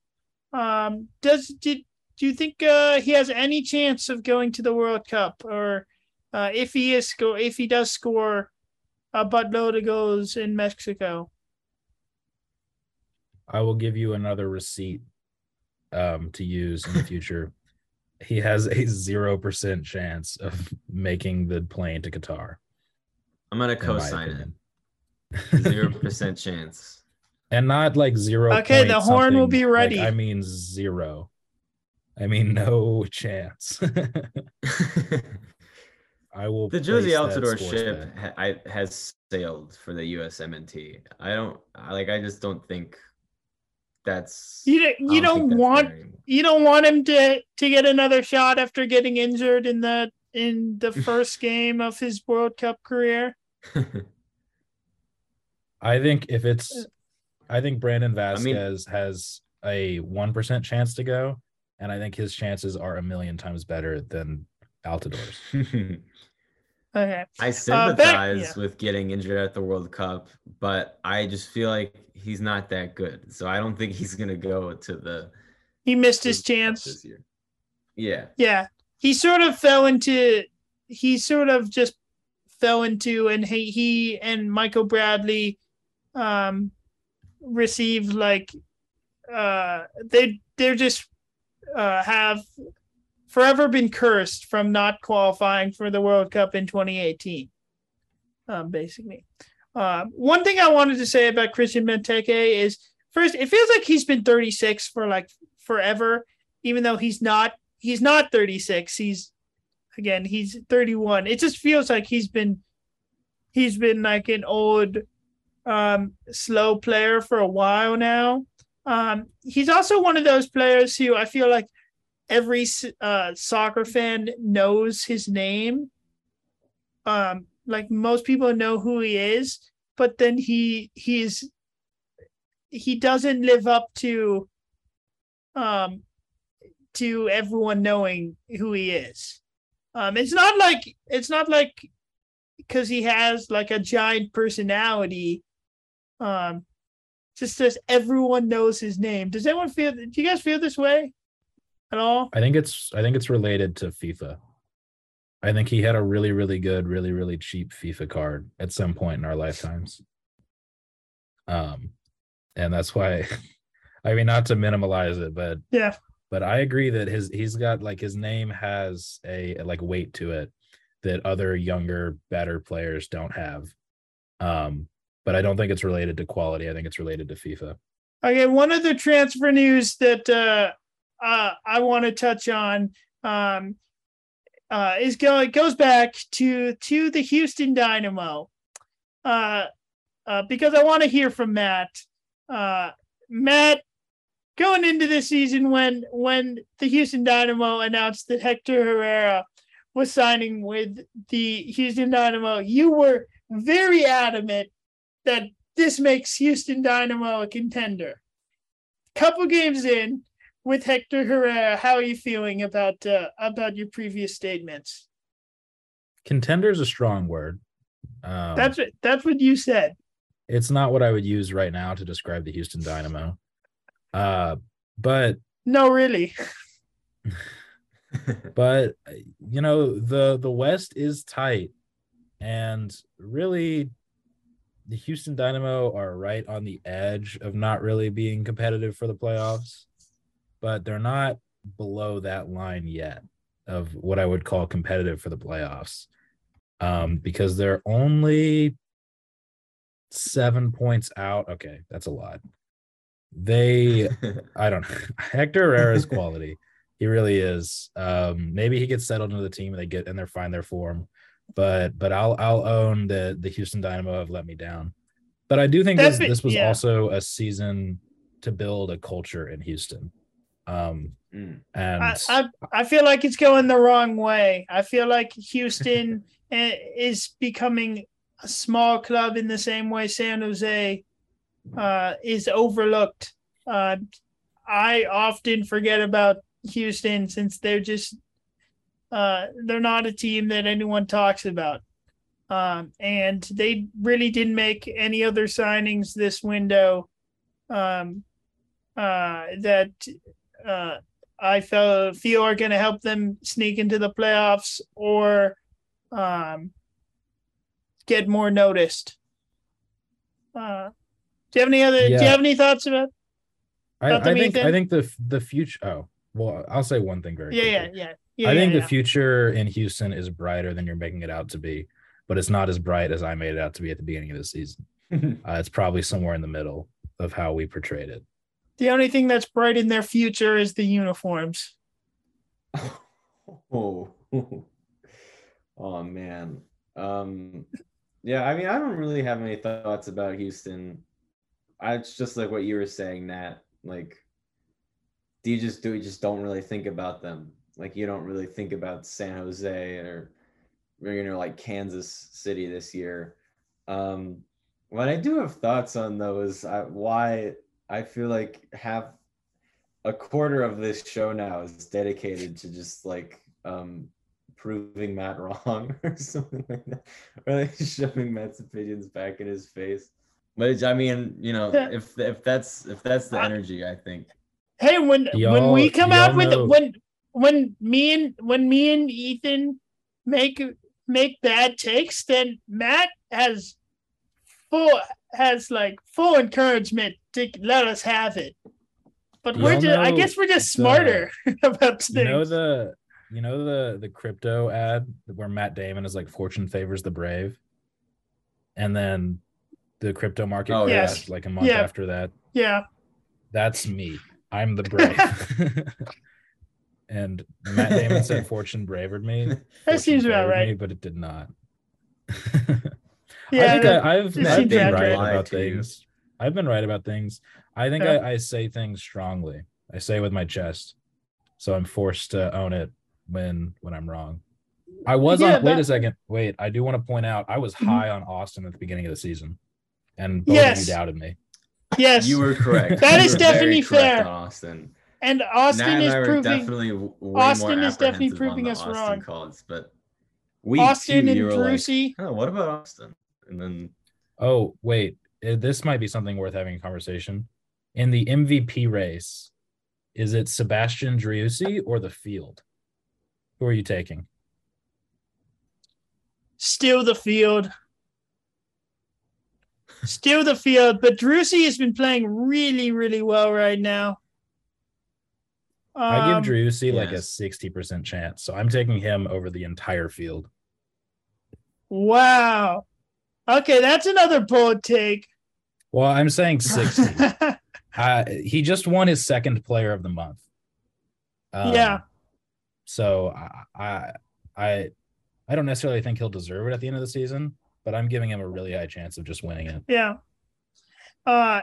Um, does did do you think uh, he has any chance of going to the World Cup, or uh, if he is score if he does score a buttload of goals in Mexico? I will give you another receipt um, to use in the future. he has a zero percent chance of making the plane to Qatar. I'm gonna co-sign it. Zero percent chance. And not like zero. Okay, the horn will be ready. Like, I mean zero. I mean no chance. I will. The Jozy Altidore ship ha- I, has sailed for the USMNT. I don't I, like. I just don't think that's you. Don't, you don't, don't want you don't want him to to get another shot after getting injured in the in the first game of his World Cup career. I think if it's, uh. I think Brandon Vazquez I mean, has a one percent chance to go, and I think his chances are a million times better than Altidore's. Okay. I Uh, sympathize back- yeah. with getting injured at the World Cup, but I just feel like he's not that good. So I don't think he's gonna go to the He missed his the World Cup chance. this year. Yeah. Yeah. He sort of fell into he sort of just fell into and he he and Michael Bradley um received like uh they they're just uh have forever been cursed from not qualifying for the World Cup in 2018. Um basically. Uh, one thing I wanted to say about Christian Benteke is first it feels like he's been 36 for like forever even though he's not he's not 36 he's again he's 31 it just feels like he's been he's been like an old um slow player for a while now um he's also one of those players who i feel like every uh soccer fan knows his name um like most people know who he is but then he he's he doesn't live up to um to everyone knowing who he is. Um, it's not like it's not like because he has like a giant personality. Um, just as everyone knows his name. Does anyone feel? Do you guys feel this way at all? I think it's I think it's related to FIFA. I think he had a really really good, really really cheap FIFA card at some point in our lifetimes. Um, and that's why, I mean, not to minimalize it, but Yeah. but I agree that his he's got like his name has a like weight to it that other younger, better players don't have. Um, but I don't think it's related to quality. I think it's related to FIFA. Okay, one of the transfer news that uh, uh, I want to touch on um, uh, is go it goes back to to the Houston Dynamo, uh, uh, because I want to hear from Matt. Uh, Matt, going into this season when when the Houston Dynamo announced that Hector Herrera was signing with the Houston Dynamo, you were very adamant that this makes Houston Dynamo a contender. Couple games in with Hector Herrera, how are you feeling about uh, about your previous statements? Contender is a strong word. Um, That's what that's what you said. it's not what I would use right now to describe the Houston Dynamo. Uh, but No, really. but you know the the West is tight, and really, the Houston Dynamo are right on the edge of not really being competitive for the playoffs, but they're not below that line yet of what I would call competitive for the playoffs, um, because they're only seven points out. Okay, that's a lot. They I don't Hector Herrera's quality. He really is. Um, maybe he gets settled into the team and they get and they're find their form. But but I'll I'll own the the Houston Dynamo have let me down. But I do think That's this, it, this was yeah. also a season to build a culture in Houston. Um Mm. and I, I I feel like it's going the wrong way. I feel like Houston is becoming a small club in the same way San Jose uh, is overlooked. Uh, I often forget about Houston since they're just uh, they're not a team that anyone talks about. Um, and they really didn't make any other signings this window um, uh, that uh, I feel feel are going to help them sneak into the playoffs or um, get more noticed. Uh, do you have any other? Do you have any thoughts about? I, About them, I think I think the the future oh well I'll say one thing very Yeah, yeah, quickly. yeah, yeah. I think yeah, the future in Houston is brighter than you're making it out to be, but it's not as bright as I made it out to be at the beginning of the season. Uh, it's probably somewhere in the middle of how we portrayed it. The only thing that's bright in their future is the uniforms. oh. oh man. Um yeah, I mean I don't really have any thoughts about Houston. I it's just like what you were saying, Nat. Like do you just do you just don't really think about them? Like you don't really think about San Jose or you know like Kansas City this year. Um what I do have thoughts on though is I, why I feel like half a quarter of this show now is dedicated to just like um proving Matt wrong or something like that, or like shoving Matt's opinions back in his face. But I mean, you know, if if that's if that's the energy, I think. Hey, when when Y'all- we come out with know- when when me and when me and Ethan make make bad takes, then Matt has full has like full encouragement to let us have it. But we're Y'all just I guess we're just the- smarter about things. You know the you know the the crypto ad where Matt Damon is like fortune favors the brave, and then the crypto market Oh, yeah. crashed like a month Yeah. after that. yeah. That's me. I'm the brave. and Matt Damon said fortune bravered me. That Fortune seems about right. me, but it did not. Yeah. I think I, I've it I've been accurate. right Lie about to you. things. I've been right about things. I think Yeah. I, I say things strongly. I say with my chest, so I'm forced to own it when when I'm wrong. I was Yeah, on. Wait a second. Wait, I do want to point out I was Mhm. high on Austin at the beginning of the season, and both Yes. of you doubted me. yes. You were correct. That You is definitely fair. Austin. and Austin Nat and is I proving definitely Austin is definitely proving us Austin wrong. Calls, but we Austin too, and you were like, oh, what about Austin? And then Oh wait, this might be something worth having a conversation. In the MVP race, is it Sebastian Driussi or the field? Who are you taking? steal the field. Steal the field, but Driussi has been playing really, really well right now. I Um, give Driussi like a sixty percent chance, so I'm taking him over the entire field. Wow. Okay, that's another bold take. Well, I'm saying sixty. uh, he just won his second Player of the Month. Um, Yeah. So I, I, I, I don't necessarily think he'll deserve it at the end of the season, but I'm giving him a really high chance of just winning it. yeah. Uh,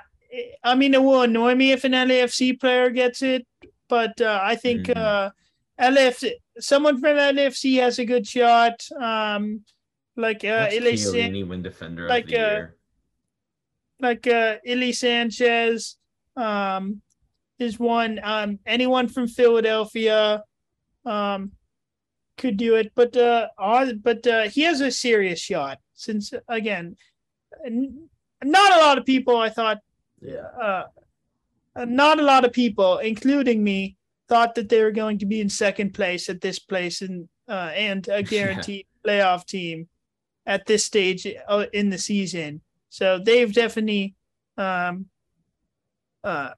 I mean, it will annoy me if an LAFC player gets it, but uh, I think Mhm. uh, LAFC, someone from LAFC has a good shot. Um, like uh, watch Chiellini win defender like, of the uh, year. Like uh Ilie Sanchez um is one um anyone from Philadelphia um could do it but uh but uh he has a serious shot since again not a lot of people I thought Yeah. uh not a lot of people including me thought that they were going to be in second place at this place and uh and a guaranteed playoff team at this stage uh, in the season so they've definitely um uh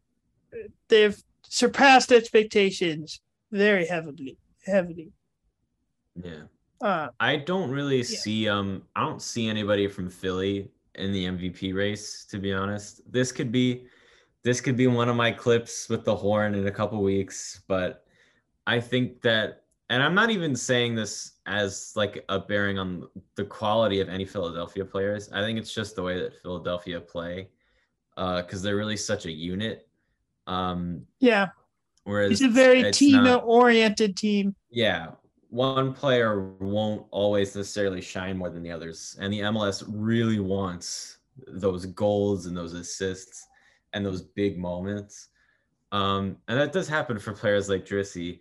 they've surpassed expectations very heavily heavily Yeah. uh I don't really see um I don't see anybody from Philly in the MVP race to be honest. This could be this could be one of my clips with the horn in a couple weeks, but I think that and I'm not even saying this as like a bearing on the quality of any Philadelphia players. I think it's just the way that Philadelphia play uh cuz they're really such a unit. Um yeah whereas it's a very it's team not- oriented team yeah, one player won't always necessarily shine more than the others. And the MLS really wants those goals and those assists and those big moments. Um, and that does happen for players like Driussi.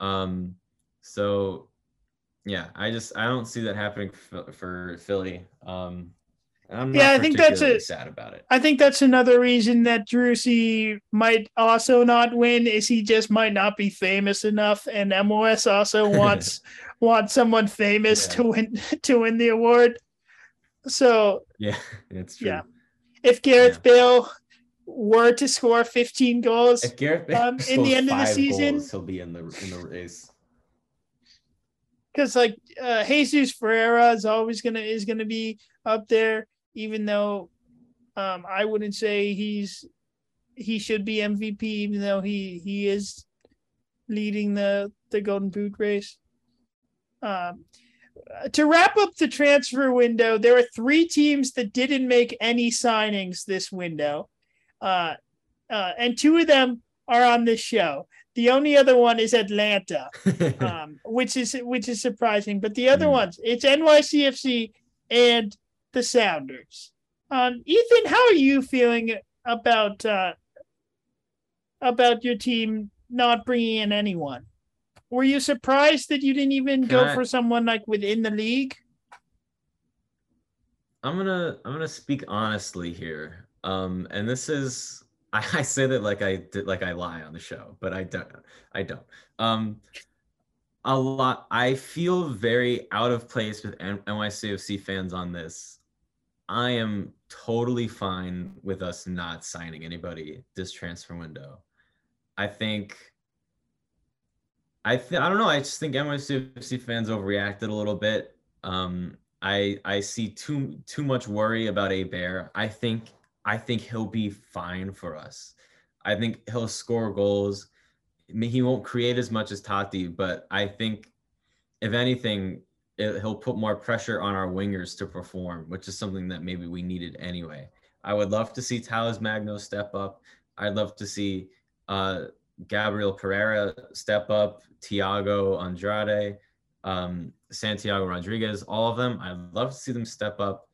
Um, so yeah, I just I don't see that happening for, for Philly. Um, I'm not Yeah, I think that's it. sad about it. I think that's another reason that Driussi might also not win is he just might not be famous enough, and MLS also wants wants someone famous Yeah. to win to win the award. So Yeah, it's true. Yeah. if Gareth Bale were to score 15 goals, If Gareth Bale Um, in the end of the season- goals, he'll be in the in the race. Because like uh, Jesus Ferreira is always gonna is gonna be up there, even though um, I wouldn't say he's he should be MVP, even though he he is leading the the Golden Boot race. Um, to wrap up the transfer window, there are three teams that didn't make any signings this window, uh, uh, and two of them are on this show. The only other one is Atlanta um, which is which is surprising. But the other Mm. ones, it's NYCFC and the Sounders. Um, Ethan, how are you feeling about uh, about your team not bringing in anyone? were you surprised that you didn't even Can go I- for someone like within the league? I'm gonna I'm gonna speak honestly here. Um, and this is I, I say that like I did like I lie on the show, but I don't I don't. Um, a lot. I feel very out of place with NYCFC fans on this. I am totally fine with us not signing anybody this transfer window. I think. I th- I don't know. I just think NYCFC fans overreacted a little bit. Um, I I see too too much worry about Heber. I think I think he'll be fine for us. I think he'll score goals. I mean, he won't create as much as Taty, but I think if anything, it, he'll put more pressure on our wingers to perform, which is something that maybe we needed anyway. I would love to see Talles Magno step up. I'd love to see uh, Gabriel Pereira step up, Thiago Andrade, um, Santiago Rodriguez, all of them. I'd love to see them step up.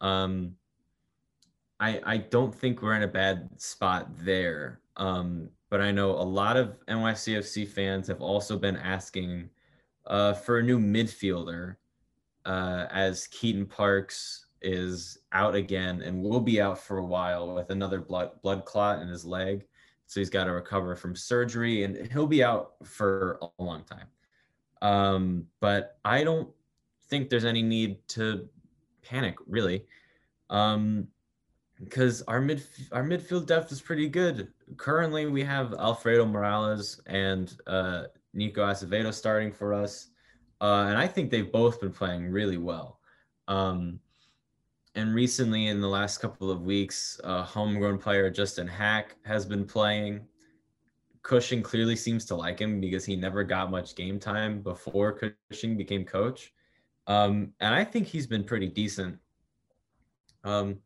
Um, I I don't think we're in a bad spot there. Um, but I know a lot of NYCFC fans have also been asking uh, for a new midfielder, uh, as Keaton Parks is out again and will be out for a while with another blood blood clot in his leg. So he's got to recover from surgery and he'll be out for a long time. Um, but I don't think there's any need to panic really. Um, because our mid our midfield depth is pretty good. Currently, we have Alfredo Morales and uh, Nico Acevedo starting for us, uh, and I think they've both been playing really well. Um, and recently, in the last couple of weeks, uh, homegrown player Justin Haak has been playing. Cushing clearly seems to like him because he never got much game time before Cushing became coach, um, and I think he's been pretty decent. Um,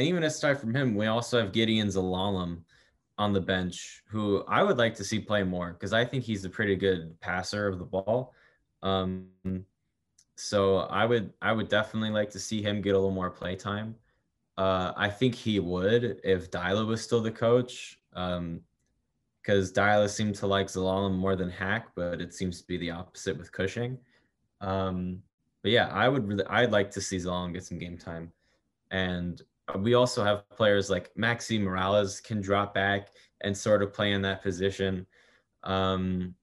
and even aside from him, we also have Gedion Zelalem on the bench, who I would like to see play more because I think he's a pretty good passer of the ball. Um, so I would I would definitely like to see him get a little more play time. Uh, I think he would if Deila was still the coach, um, because Deila seemed to like Zelalem more than Haak, but it seems to be the opposite with Cushing. Um, but yeah, I would really I'd like to see Zelalem get some game time, and we also have players like Maxi Morales can drop back and sort of play in that position. Um,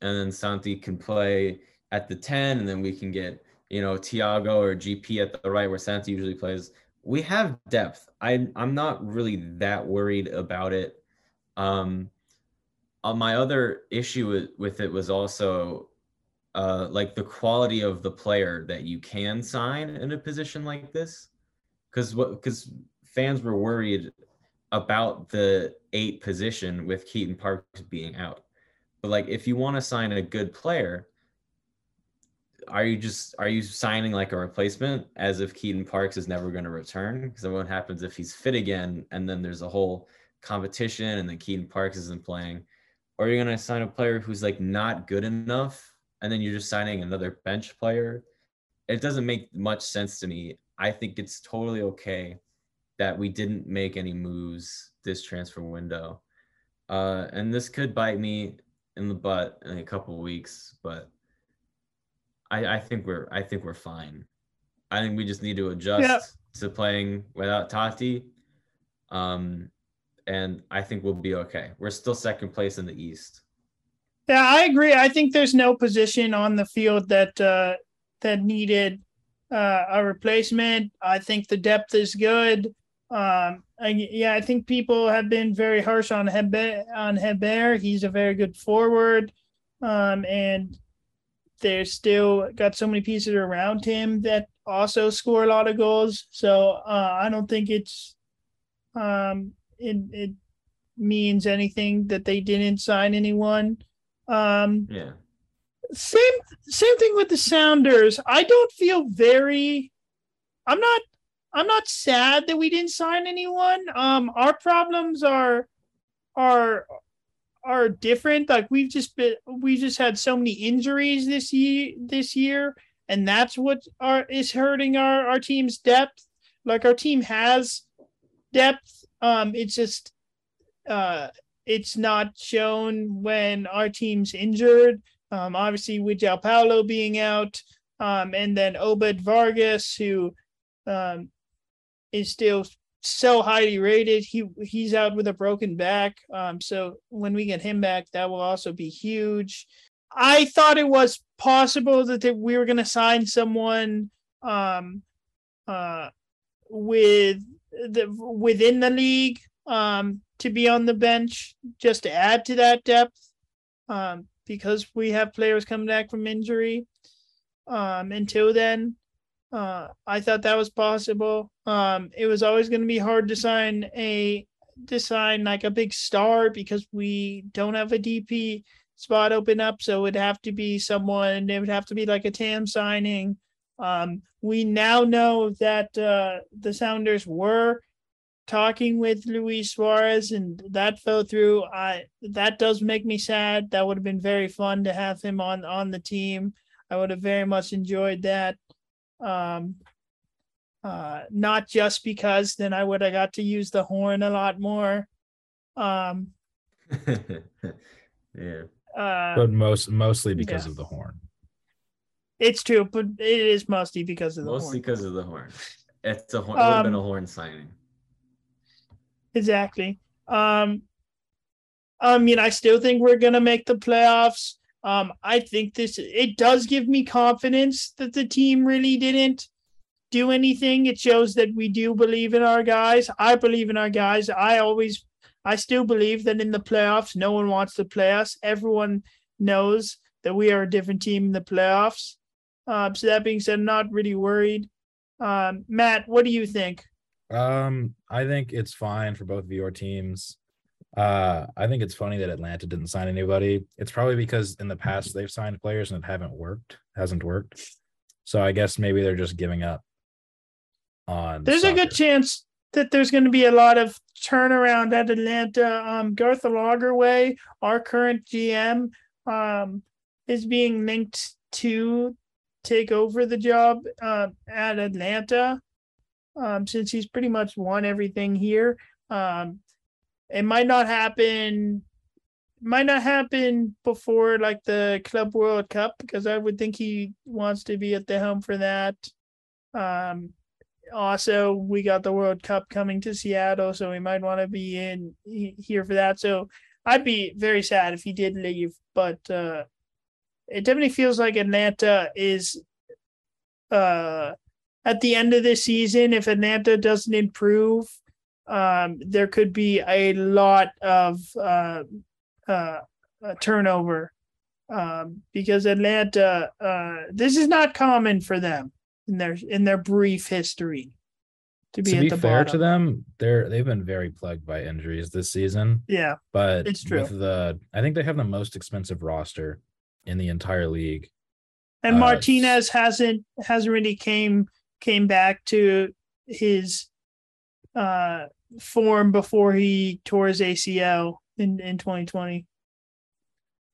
and then Santi can play at the 10, and then we can get, you know, Thiago or GP at the right where Santi usually plays. We have depth. I, I'm not really that worried about it. Um, uh, my other issue with, with it was also uh, like the quality of the player that you can sign in a position like this because what because fans were worried about the eight position with Keaton Parks being out. But like if you want to sign a good player, are you just are you signing like a replacement as if Keaton Parks is never going to return? Because then what happens if he's fit again and then there's a whole competition and then Keaton Parks isn't playing? Or you're to sign a player who's like not good enough and then you're just signing another bench player? It doesn't make much sense to me. I think it's totally okay that we didn't make any moves this transfer window. Uh, and this could bite me in the butt in a couple of weeks, but I, I think we're I think we're fine. I think we just need to adjust to playing without Taty. Um, and I think we'll be okay. We're still second place in the East. Yeah, I agree. I think there's no position on the field that uh, that needed uh, a replacement. I think the depth is good. Um, I, yeah, I think people have been very harsh on Hebe, on Heber. He's a very good forward, um, and they're still got so many pieces around him that also score a lot of goals. So uh, I don't think it's um, it it means anything that they didn't sign anyone. Um, Yeah. Same same thing with the Sounders. I don't feel very. I'm not. I'm not sad that we didn't sign anyone. Um, our problems are are are different. Like we've just been we just had so many injuries this year this year, and that's what are is hurting our our team's depth. Like our team has depth. Um, it's just uh it's not shown when our team's injured. Um, obviously, with João Paulo being out, um, and then Obed Vargas, who um, is still so highly rated. He he's out with a broken back. Um, so when we get him back, that will also be huge. I thought it was possible that, that we were going to sign someone um, uh, with the within the league um, to be on the bench just to add to that depth um, because we have players coming back from injury. Um, until then, uh, I thought that was possible. Um, it was always going to be hard to sign a to sign like a big star because we don't have a DP spot open up. So it would have to be someone. It would have to be like a TAM signing. Um, we now know that uh, the Sounders were talking with Luis Suarez, and that fell through. I that does make me sad. That would have been very fun to have him on on the team. I would have very much enjoyed that. Um, uh, not just because then I would have got to use the horn a lot more. Um, yeah. Uh, but most mostly because yeah. of the horn. It's true, but it is mostly because of the horn. Mostly horn. because of the horn. It's a horn. it would have been a Um, horn signing. Exactly. Um, I mean, I still think we're gonna make the playoffs. Um, I think this it does give me confidence that the team really didn't do anything. It shows that we do believe in our guys. I believe in our guys. I always, I still believe that in the playoffs, no one wants to play us. Everyone knows that we are a different team in the playoffs. Um, so that being said, not really worried. Um, Matt, what do you think? Um, I think it's fine for both of your teams. Uh, I think it's funny that Atlanta didn't sign anybody. It's probably because in the past they've signed players and it haven't worked, hasn't worked. So I guess maybe they're just giving up on. There's a good chance that there's going to be a lot of turnaround at Atlanta. Um, Garth Lagerwey, our current GM, um, is being linked to take over the job uh, at Atlanta um, since he's pretty much won everything here. Um, it might not happen. Might not happen before like the Club World Cup because I would think he wants to be at the helm for that. Um, also we got the World Cup coming to Seattle, so we might want to be in here for that. So I'd be very sad if he did leave, but uh, it definitely feels like Atlanta is uh, at the end of the season. If Atlanta doesn't improve, um, there could be a lot of uh, uh, uh, turnover um, because Atlanta. Uh, this is not common for them in their in their brief history to be To at be the fair bottom. to them, they're they've been very plagued by injuries this season. Yeah, But It's true. with the I think they have the most expensive roster in the entire league. and Uh, Martinez hasn't hasn't really came came back to his uh form before he tore his ACL in in 2020.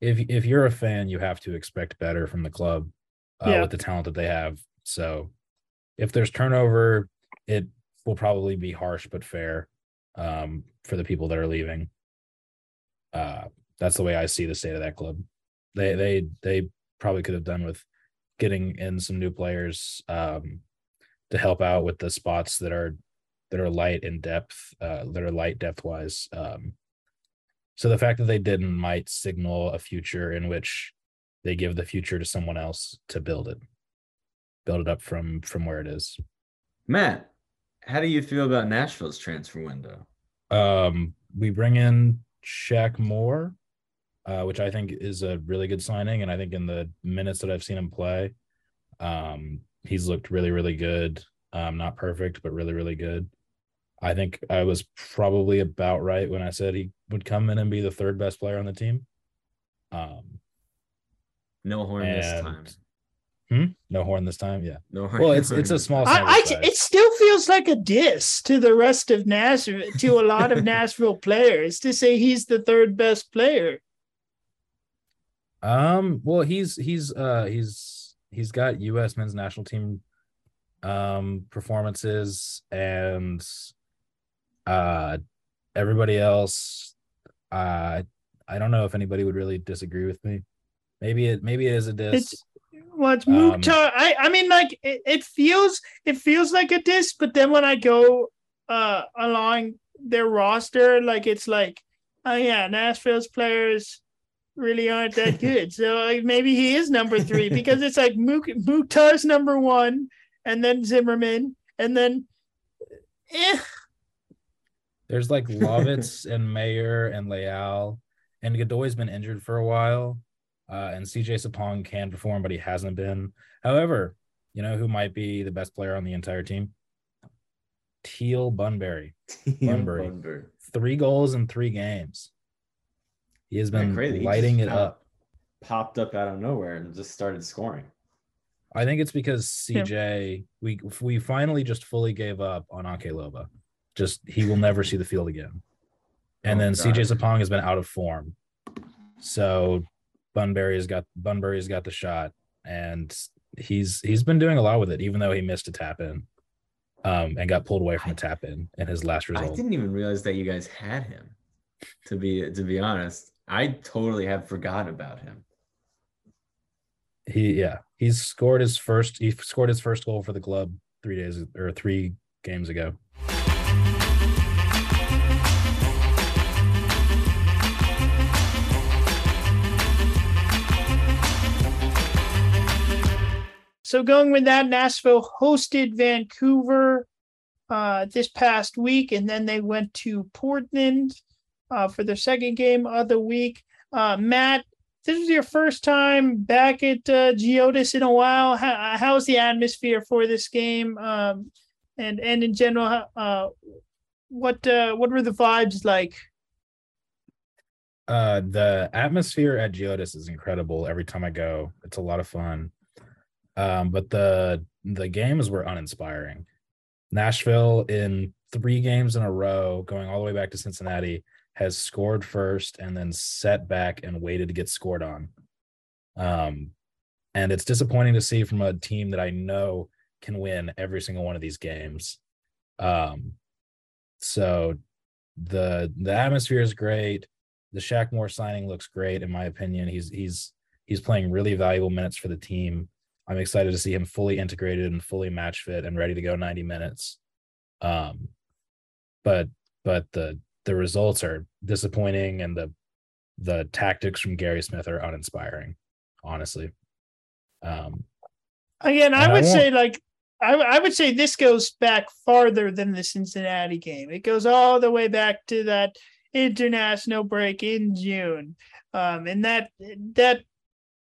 if if you're a fan, you have to expect better from the club uh, Yeah. with the talent that they have. So if there's turnover, it will probably be harsh but fair um, for the people that are leaving. Uh, that's the way I see the state of that club. They they they probably could have done with getting in some new players um, to help out with the spots that are that are light in depth, uh, that are light depth wise. Um, so the fact that they didn't might signal a future in which they give the future to someone else to build it, build it up from from where it is. Matt, how do you feel about Nashville's transfer window? Um, we bring in Shaq Moore, uh, which I think is a really good signing, and I think in the minutes that I've seen him play, um, he's looked really really good. Um, not perfect, but really really good. I think I was probably about right when I said he would come in and be the third best player on the team. Um, No horn this time. Hmm? No horn this time. Yeah. No horn. Well, it's it's a small. I, I it still feels like a diss to the rest of Nashville to a lot of Nashville players to say he's the third best player. Um. Well, he's he's uh he's he's got U.S. men's national team um performances and uh everybody else. Uh, I don't know if anybody would really disagree with me. Maybe it maybe it is a diss. It's well, it's Um, I I mean, like it, it feels it feels like a diss, but then when I go uh along their roster, like it's like, oh yeah, Nashville's players really aren't that good. so like maybe he is number three because it's like Muk- Mukhtar's number one, and then Zimmerman, and then eh, There's like Lovitz and Mayer and Leal, and Godoy's been injured for a while. Uh, and CJ Sapong can perform, but he hasn't been. However, you know who might be the best player on the entire team? Teal Bunbury. Bunbury. Bunbury. Three goals in three games. He has been crazy? Lighting it up. Popped up out of nowhere and just started scoring. I think it's because Yeah. CJ we we finally just fully gave up on Ake Loba. Just he will never see the field again. And Oh, then CJ God. Sapong has been out of form. So Bunbury has got Bunbury's got the shot and he's he's been doing a lot with it, even though he missed a tap in. Um, and got pulled away from a tap in in his last result. I didn't even realize that you guys had him. To be to be honest, I totally have forgotten about him. He yeah, he's scored his first he scored his first goal for the club three days or three games ago. So going with that, Nashville hosted Vancouver uh, this past week, and then they went to Portland uh, for the second game of the week. Uh, Matt, this was your first time back at uh, Geodis in a while. How, how's the atmosphere for this game? Um, and and in general, uh, what uh, what were the vibes like? Uh, the atmosphere at Geodis is incredible every time I go. It's a lot of fun. Um, but the the games were uninspiring. Nashville in three games in a row, going all the way back to Cincinnati, has scored first and then set back and waited to get scored on. Um, and it's disappointing to see from a team that I know can win every single one of these games. Um, so the the atmosphere is great. The Shaq Moore signing looks great in my opinion. He's he's he's playing really valuable minutes for the team. I'm excited to see him fully integrated and fully match fit and ready to go 90 minutes. Um, but but the the results are disappointing and the the tactics from Gary Smith are uninspiring, honestly. Um, Again, I And I would say like I, I would say this goes back farther than the Cincinnati game. It goes all the way back to that international break in June. Um, and that that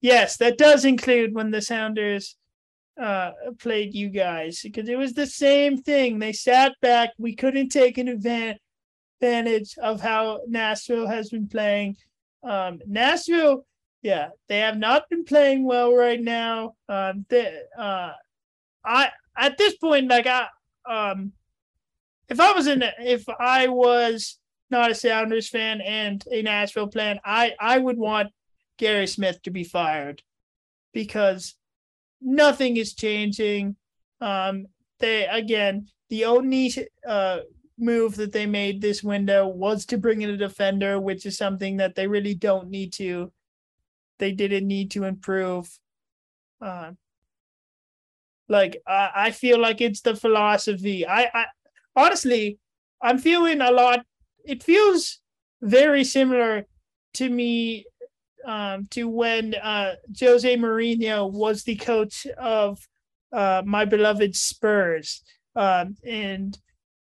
yes, that does include when the Sounders uh played you guys because it was the same thing. They sat back, we couldn't take an advan- advantage of how Nashville has been playing. Um Nashville yeah, they have not been playing well right now. Um, they, uh, I at this point, like I, um, if I was in, if I was not a Sounders fan and a Nashville fan, I I would want Gary Smith to be fired because nothing is changing. Um, they again, the only uh move that they made this window was to bring in a defender, which is something that they really don't need to they didn't need to improve. Uh, like I, I feel like it's the philosophy. I, I honestly, I'm feeling a lot. It feels very similar to me um, to when uh, Jose Mourinho was the coach of uh, my beloved Spurs, um, and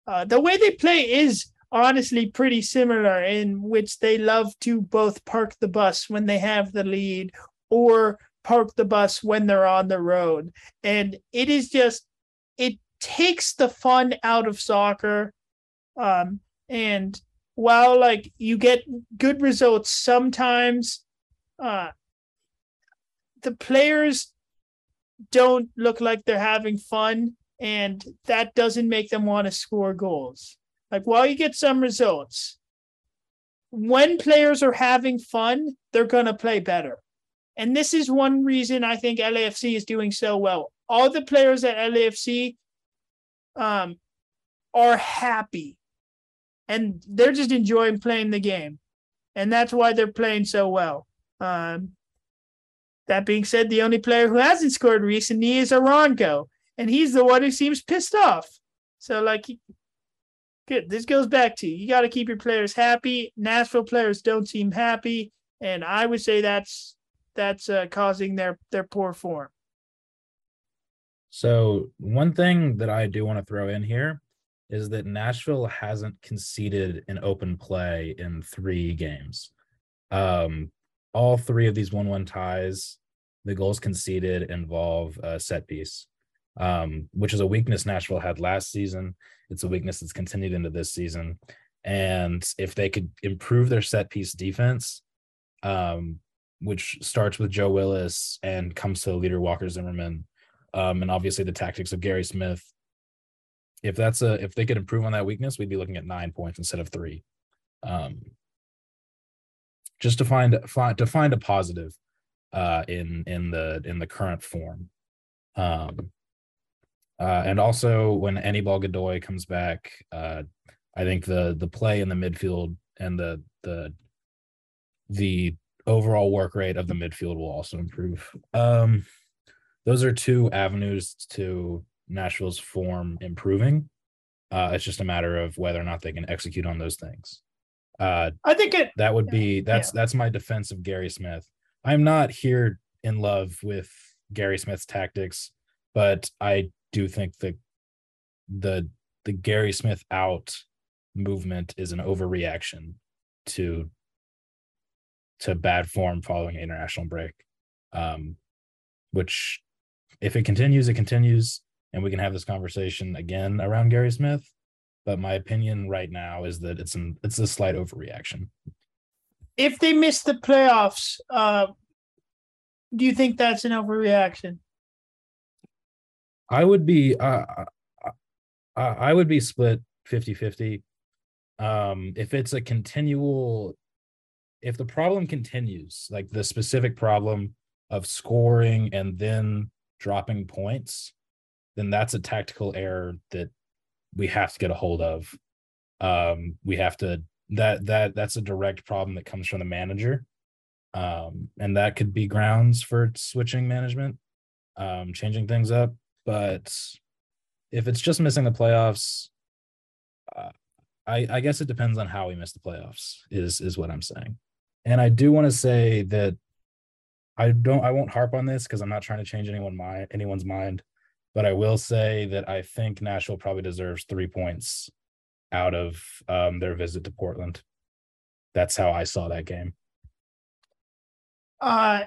uh, the way they play is honestly pretty similar in which they love to both park the bus when they have the lead or park the bus when they're on the road. And it is just it takes the fun out of soccer. Um and while like you get good results sometimes uh the players don't look like they're having fun and that doesn't make them want to score goals like while you get some results, when players are having fun, they're gonna play better. And this is one reason I think LAFC is doing so well. All the players at LAFC um are happy and they're just enjoying playing the game. And that's why they're playing so well. Um That being said, the only player who hasn't scored recently is Arango, and he's the one who seems pissed off. So, like, good. This goes back to you got to keep your players happy. Nashville players don't seem happy, and I would say that's that's uh, causing their their poor form. So one thing that I do want to throw in here is that Nashville hasn't conceded an open play in three games. Um, all three of these one-one ties, the goals conceded involve a set piece, um, which is a weakness Nashville had last season. It's a weakness that's continued into this season. And if they could improve their set piece defense, um, which starts with Joe Willis and comes to leader Walker Zimmerman, um, and obviously the tactics of Gary Smith. If that's a if they could improve on that weakness, we'd be looking at nine points instead of three. Um, just to find find to find a positive uh, in in the in the current form. Um, uh, and also when Anibal Godoy comes back, uh, I think the the play in the midfield and the the the overall work rate of the midfield will also improve. Um, those are two avenues to Nashville's form improving. Uh, it's just a matter of whether or not they can execute on those things. Uh, I think it that would be that's yeah. that's my defense of Gary Smith. I'm not here in love with Gary Smith's tactics, but I do you think that the the Gary Smith out movement is an overreaction to to bad form following an international break. Um, which if it continues, it continues, and we can have this conversation again around Gary Smith. But my opinion right now is that it's an it's a slight overreaction. If they miss the playoffs, uh, do you think that's an overreaction? I would be uh, I would be split 50-50. Um, if it's a continual if the problem continues, like the specific problem of scoring and then dropping points, then that's a tactical error that we have to get a hold of. Um, we have to that that that's a direct problem that comes from the manager. Um, and that could be grounds for switching management, um, changing things up. But if it's just missing the playoffs, uh, I, I guess it depends on how we miss the playoffs. Is is what I'm saying. And I do want to say that I don't I won't harp on this because I'm not trying to change anyone mind anyone's mind, but I will say that I think Nashville probably deserves three points out of um, their visit to Portland. That's how I saw that game. Uh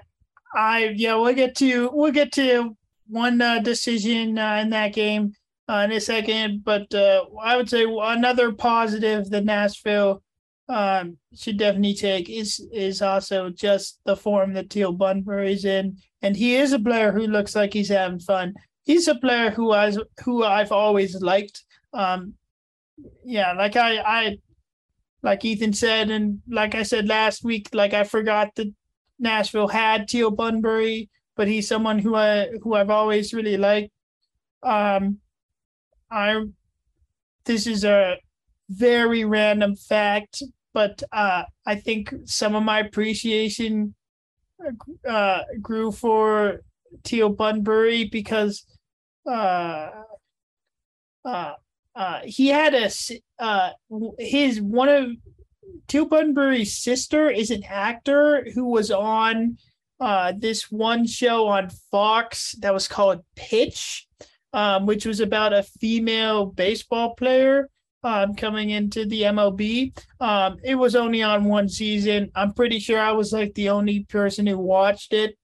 I yeah, we'll get to we'll get to one uh, decision uh, in that game uh, in a second, but uh, I would say another positive that Nashville um, should definitely take is is also just the form that Teal Bunbury is in, and he is a player who looks like he's having fun. He's a player who I who I've always liked. Um, yeah, like I I like Ethan said, and like I said last week, like I forgot that Nashville had Teal Bunbury, but he's someone who I who I've always really liked. Um, I this is a very random fact, but uh, I think some of my appreciation uh, grew for Teal Bunbury because uh, uh, uh, he had a uh, his one of Teal Bunbury's sister is an actor who was on uh, this one show on Fox that was called Pitch, um, which was about a female baseball player um, coming into the MLB. Um, it was only on one season. I'm pretty sure I was like the only person who watched it,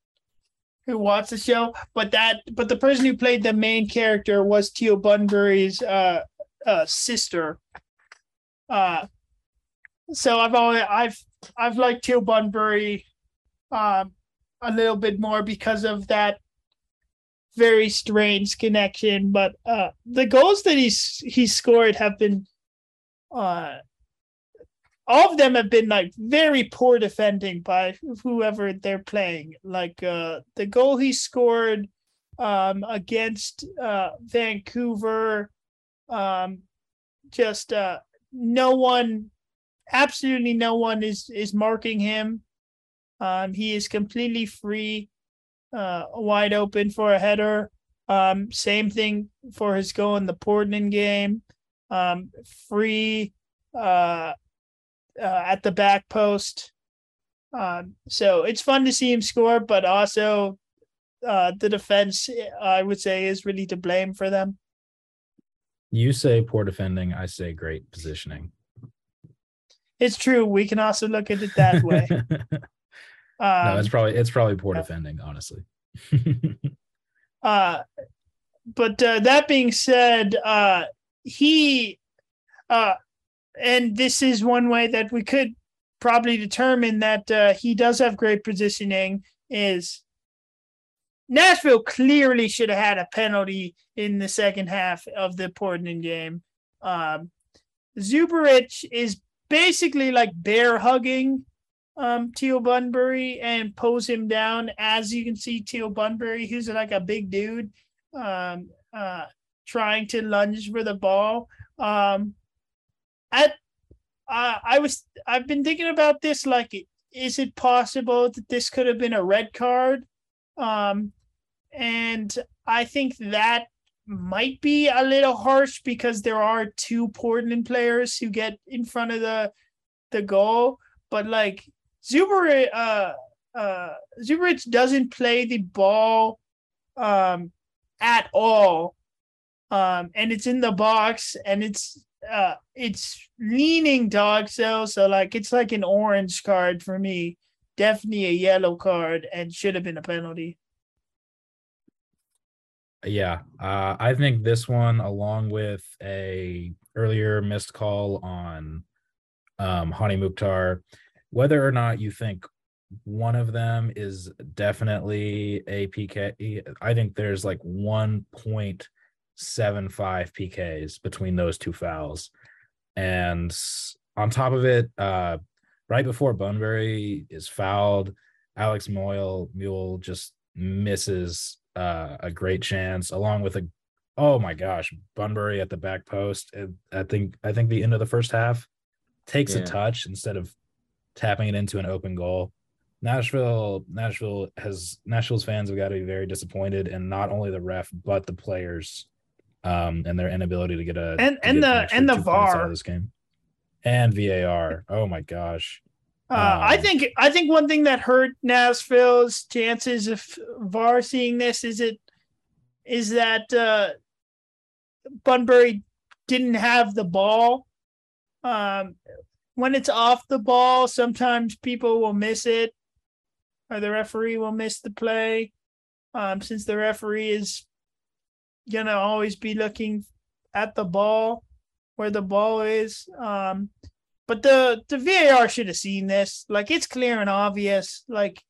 who watched the show. But that, but the person who played the main character was Teal Bunbury's uh, uh, sister. Uh, so I've always I've I've liked Teal Bunbury um, a little bit more because of that very strange connection. But uh, the goals that he's he scored have been, uh, all of them have been like very poor defending by whoever they're playing. Like uh, the goal he scored um, against uh, Vancouver, um, just uh, no one, absolutely no one is is marking him. Um, he is completely free uh, wide open for a header. Um, same thing for his goal in the Portland game. Um, free uh, uh, at the back post. Um, so it's fun to see him score, but also uh, the defense, I would say, is really to blame for them. You say poor defending. I say great positioning. It's true. We can also look at it that way. no, Um, it's probably it's probably poor defending, honestly. uh, but uh, that being said, uh, he, uh, and this is one way that we could probably determine that uh, he does have great positioning is Nashville clearly should have had a penalty in the second half of the Portland game. Um, Zuparic is basically like bear hugging um Teal Bunbury and pose him down. As you can see, Teal Bunbury, who's like a big dude, um, uh, trying to lunge for the ball. Um, at uh, I was I've been thinking about this. Like, is it possible that this could have been a red card? Um, and I think that might be a little harsh because there are two Portland players who get in front of the the goal, but like Zuber uh uh doesn't play the ball um at all. Um and it's in the box and it's uh it's leaning dog so so like it's like an orange card for me. Definitely a yellow card and should have been a penalty. Yeah, uh, I think this one, along with a earlier missed call on um, Hani Mukhtar, whether or not you think one of them is definitely a PK, I think there's like 1.75 PKs between those two fouls. And on top of it, uh, right before Bunbury is fouled, Alex Moyle Muyl just misses uh, a great chance, along with a oh my gosh, Bunbury at the back post. I think I think the end of the first half takes Yeah. a touch instead of tapping it into an open goal. Nashville, Nashville has Nashville's fans have got to be very disappointed, and not only the ref but the players, um, and their inability to get a And- and the- extra and the two points of VAR. this game, and VAR. Oh my gosh, Uh, I Um, think I think one thing that hurt Nashville's chances of VAR seeing this is it is that uh, Bunbury didn't have the ball. Um, when it's off the ball, sometimes people will miss it, or the referee will miss the play. Um, since the referee is gonna always be looking at the ball, where the ball is. Um, but the the VAR should have seen this. Like it's clear and obvious. Like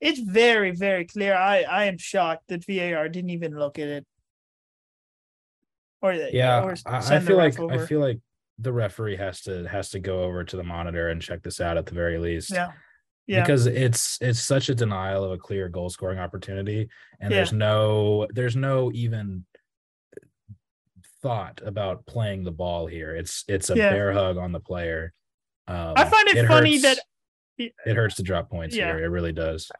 it's very very clear. I I am shocked that VAR didn't even look at it. Or yeah or I, I feel like i feel like the referee has to has to go over to the monitor and check this out at the very least. Yeah. Yeah. Because it's it's such a denial of a clear goal scoring opportunity and Yeah. there's no there's no even thought about playing the ball here. It's it's a Yeah. bear hug on the player. Um, I find it funny hurts- that- it hurts to drop points Yeah. here. It really does.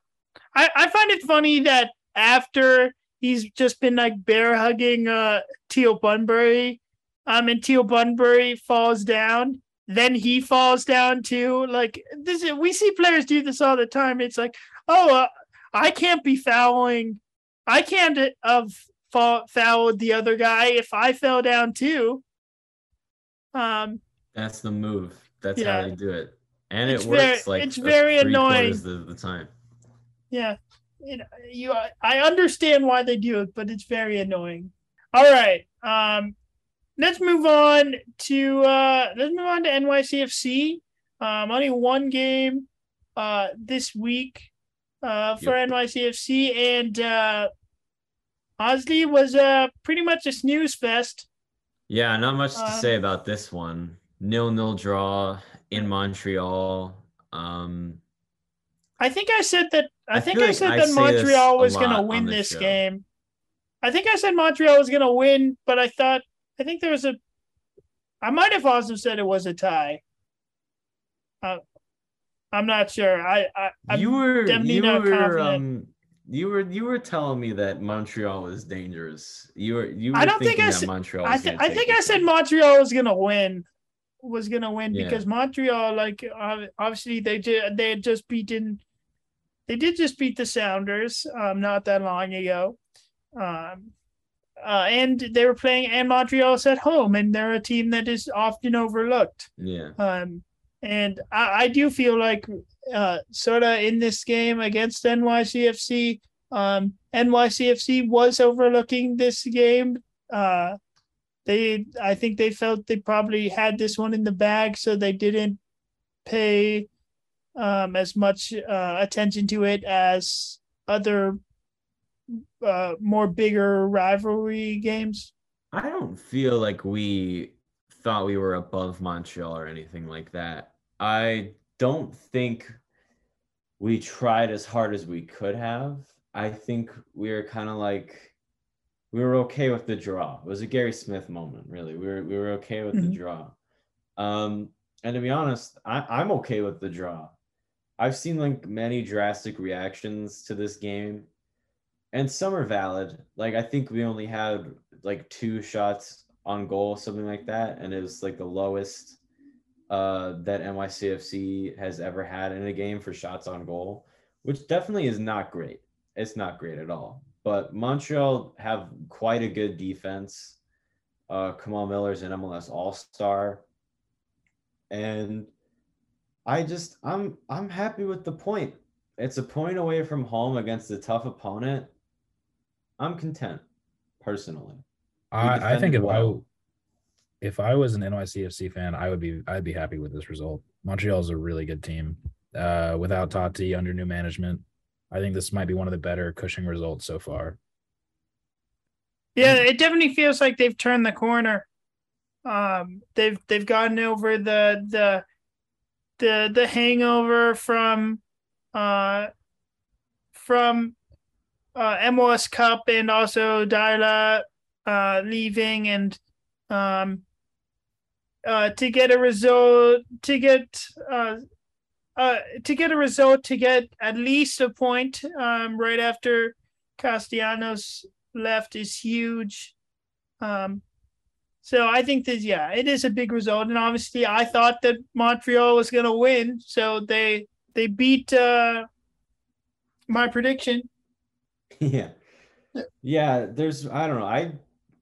I, I find it funny that after he's just been like bear hugging uh Teal Bunbury, um, and Teal Bunbury falls down, then he falls down too. Like this, is, we see players do this all the time. It's like, oh, uh, I can't be fouling, I can't have fall, fouled the other guy if I fell down too. Um, That's the move. That's Yeah. how you do it, and It's it works very- like it's very annoying. of the time. Yeah, you know, you. I understand why they do it, but it's very annoying. All right, um, let's move on to uh, let's move on to NYCFC. Um, only one game, uh, this week, uh, for Yep. NYCFC, and uh, Osley was uh pretty much a snooze fest. Yeah, not much to Um, say about this one. Nil nil draw in Montreal. Um, I think I said that. I, I think I said I that this Montreal was going to win this this game. I think I said Montreal was going to win, but I thought I think there was a. I might have also said it was a tie. Uh, I'm not sure. I, I I'm you were definitely you not were confident. um you were you were telling me that Montreal was dangerous. You were you were I don't think I said- Montreal. I, th- I think I said. Montreal was gonna win. Was gonna win Yeah. because Montreal, like uh, obviously they did they had just beaten, they did just beat the Sounders um not that long ago, um, uh, and they were playing and Montreal's at home and they're a team that is often overlooked. Yeah. Um, and I, I do feel like uh, sort of in this game against NYCFC, um, NYCFC was overlooking this game. Uh, they, I think they felt they probably had this one in the bag, so they didn't pay um, as much uh, attention to it as other uh, more bigger rivalry games. I don't feel like we thought we were above Montreal or anything like that. I don't think we tried as hard as we could have. I think we were kind of like we were okay with the draw. It was a Gary Smith moment, really. We were we were okay with the Mhm. draw. Um, and to be honest, I, I'm okay with the draw. I've seen like many drastic reactions to this game, and some are valid. Like I think we only had like two shots on goal, something like that, and it was like the lowest uh, that NYCFC has ever had in a game for shots on goal, which definitely is not great. It's not great at all. But Montreal have quite a good defense. Uh, Kamal Miller's an MLS All Star, and I just I'm I'm happy with the point. It's a point away from home against a tough opponent. I'm content, personally. I, I think defended if I well. if I was an NYCFC fan, I would be I'd be happy with this result. Montreal is a really good team. Uh, without Taty under new management, I think this might be one of the better Cushing results so far. Yeah, it definitely feels like they've turned the corner. Um, they've they've gotten over the the the the hangover from uh from uh MLS Cup and also Deila uh leaving and um uh to get a result to get uh uh to get a result to get at least a point um right after Castellanos left is huge. Um, so I think that yeah, it is a big result, and obviously I thought that Montreal was going to win, so they they beat uh, my prediction. yeah. Yeah. There's i don't know i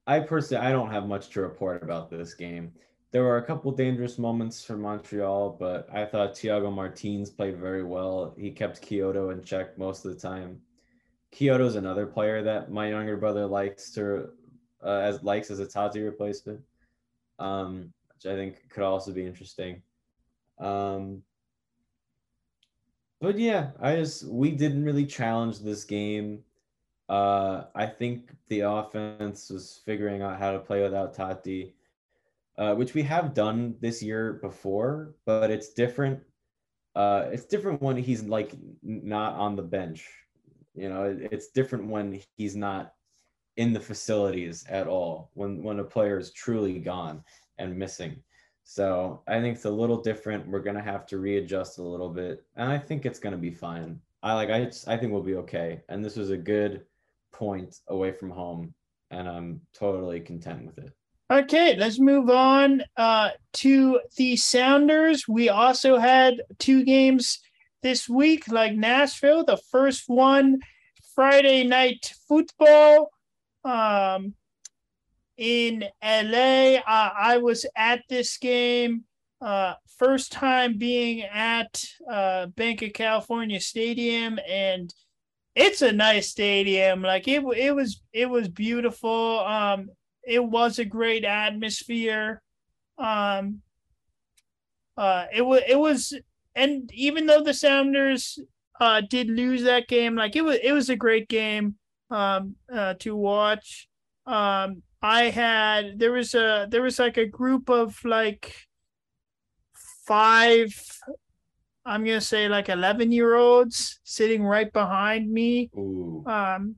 i personally i don't have much to report about this game. There were a couple dangerous moments for montreal but i thought thiago martins played very well. He kept quioto in check most of the time. Quioto's another player that my younger brother likes to uh, as likes as a taty replacement um which i think could also be interesting. Um but yeah i just we didn't really challenge this game uh, I think the offense was figuring out how to play without Taty, uh, which we have done this year before, but it's different. Uh, it's different when he's like not on the bench. You know, it- it's different when he's not in the facilities at all. When when a player is truly gone and missing. So I think it's a little different. We're gonna have to readjust a little bit, and I think it's gonna be fine. I like I just, I think we'll be okay. And this was a good point away from home, and I'm totally content with it. Okay, let's move on uh, to the Sounders. We also had two games this week, like Nashville. The first one, Friday night football um, in LA. Uh, I was at this game. Uh, first time being at uh, Bank of California Stadium, and it's a nice stadium. Like it, it was, it was beautiful. Um, it was a great atmosphere. Um, uh, it was it was, and even though the Sounders uh did lose that game, like it was it was a great game um uh, to watch. Um, I had there was a there was like a group of like five. I'm gonna say like eleven year olds sitting right behind me. Ooh, Um,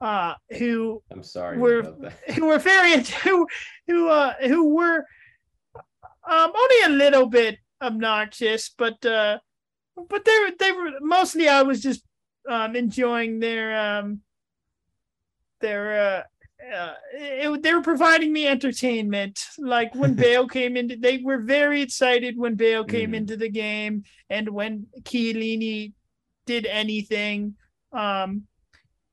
uh, who I'm sorry we're- who were very who who uh who were um only a little bit obnoxious, but uh but they were they were mostly I was just um, enjoying their um, their uh, uh, it, they were providing me entertainment. Like when Bale came into, they were very excited when Bale came Mhm. into the game, and when Chiellini did anything. Um,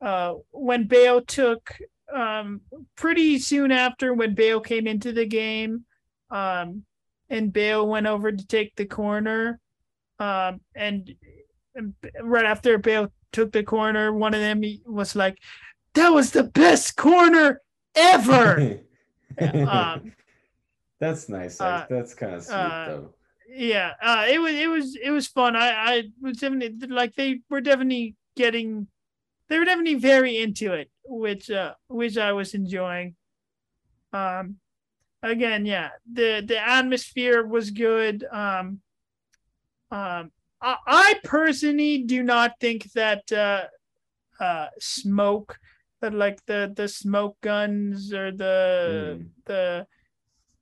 uh, when Bale took, um, pretty soon after when Bale came into the game, um, and Bale went over to take the corner, um, and, and right after Bale took the corner, one of them was like, "That was the best corner ever." um, That's nice. uh, That's kind of sweet uh, though. yeah, uh, it was it was it was fun. I I was definitely like they were definitely getting, they were definitely very into it, which uh which I was enjoying. Um, again, yeah, the the atmosphere was good. Um, um, I, I personally do not think that uh, uh, smoke, that like the the smoke guns or the Mm. the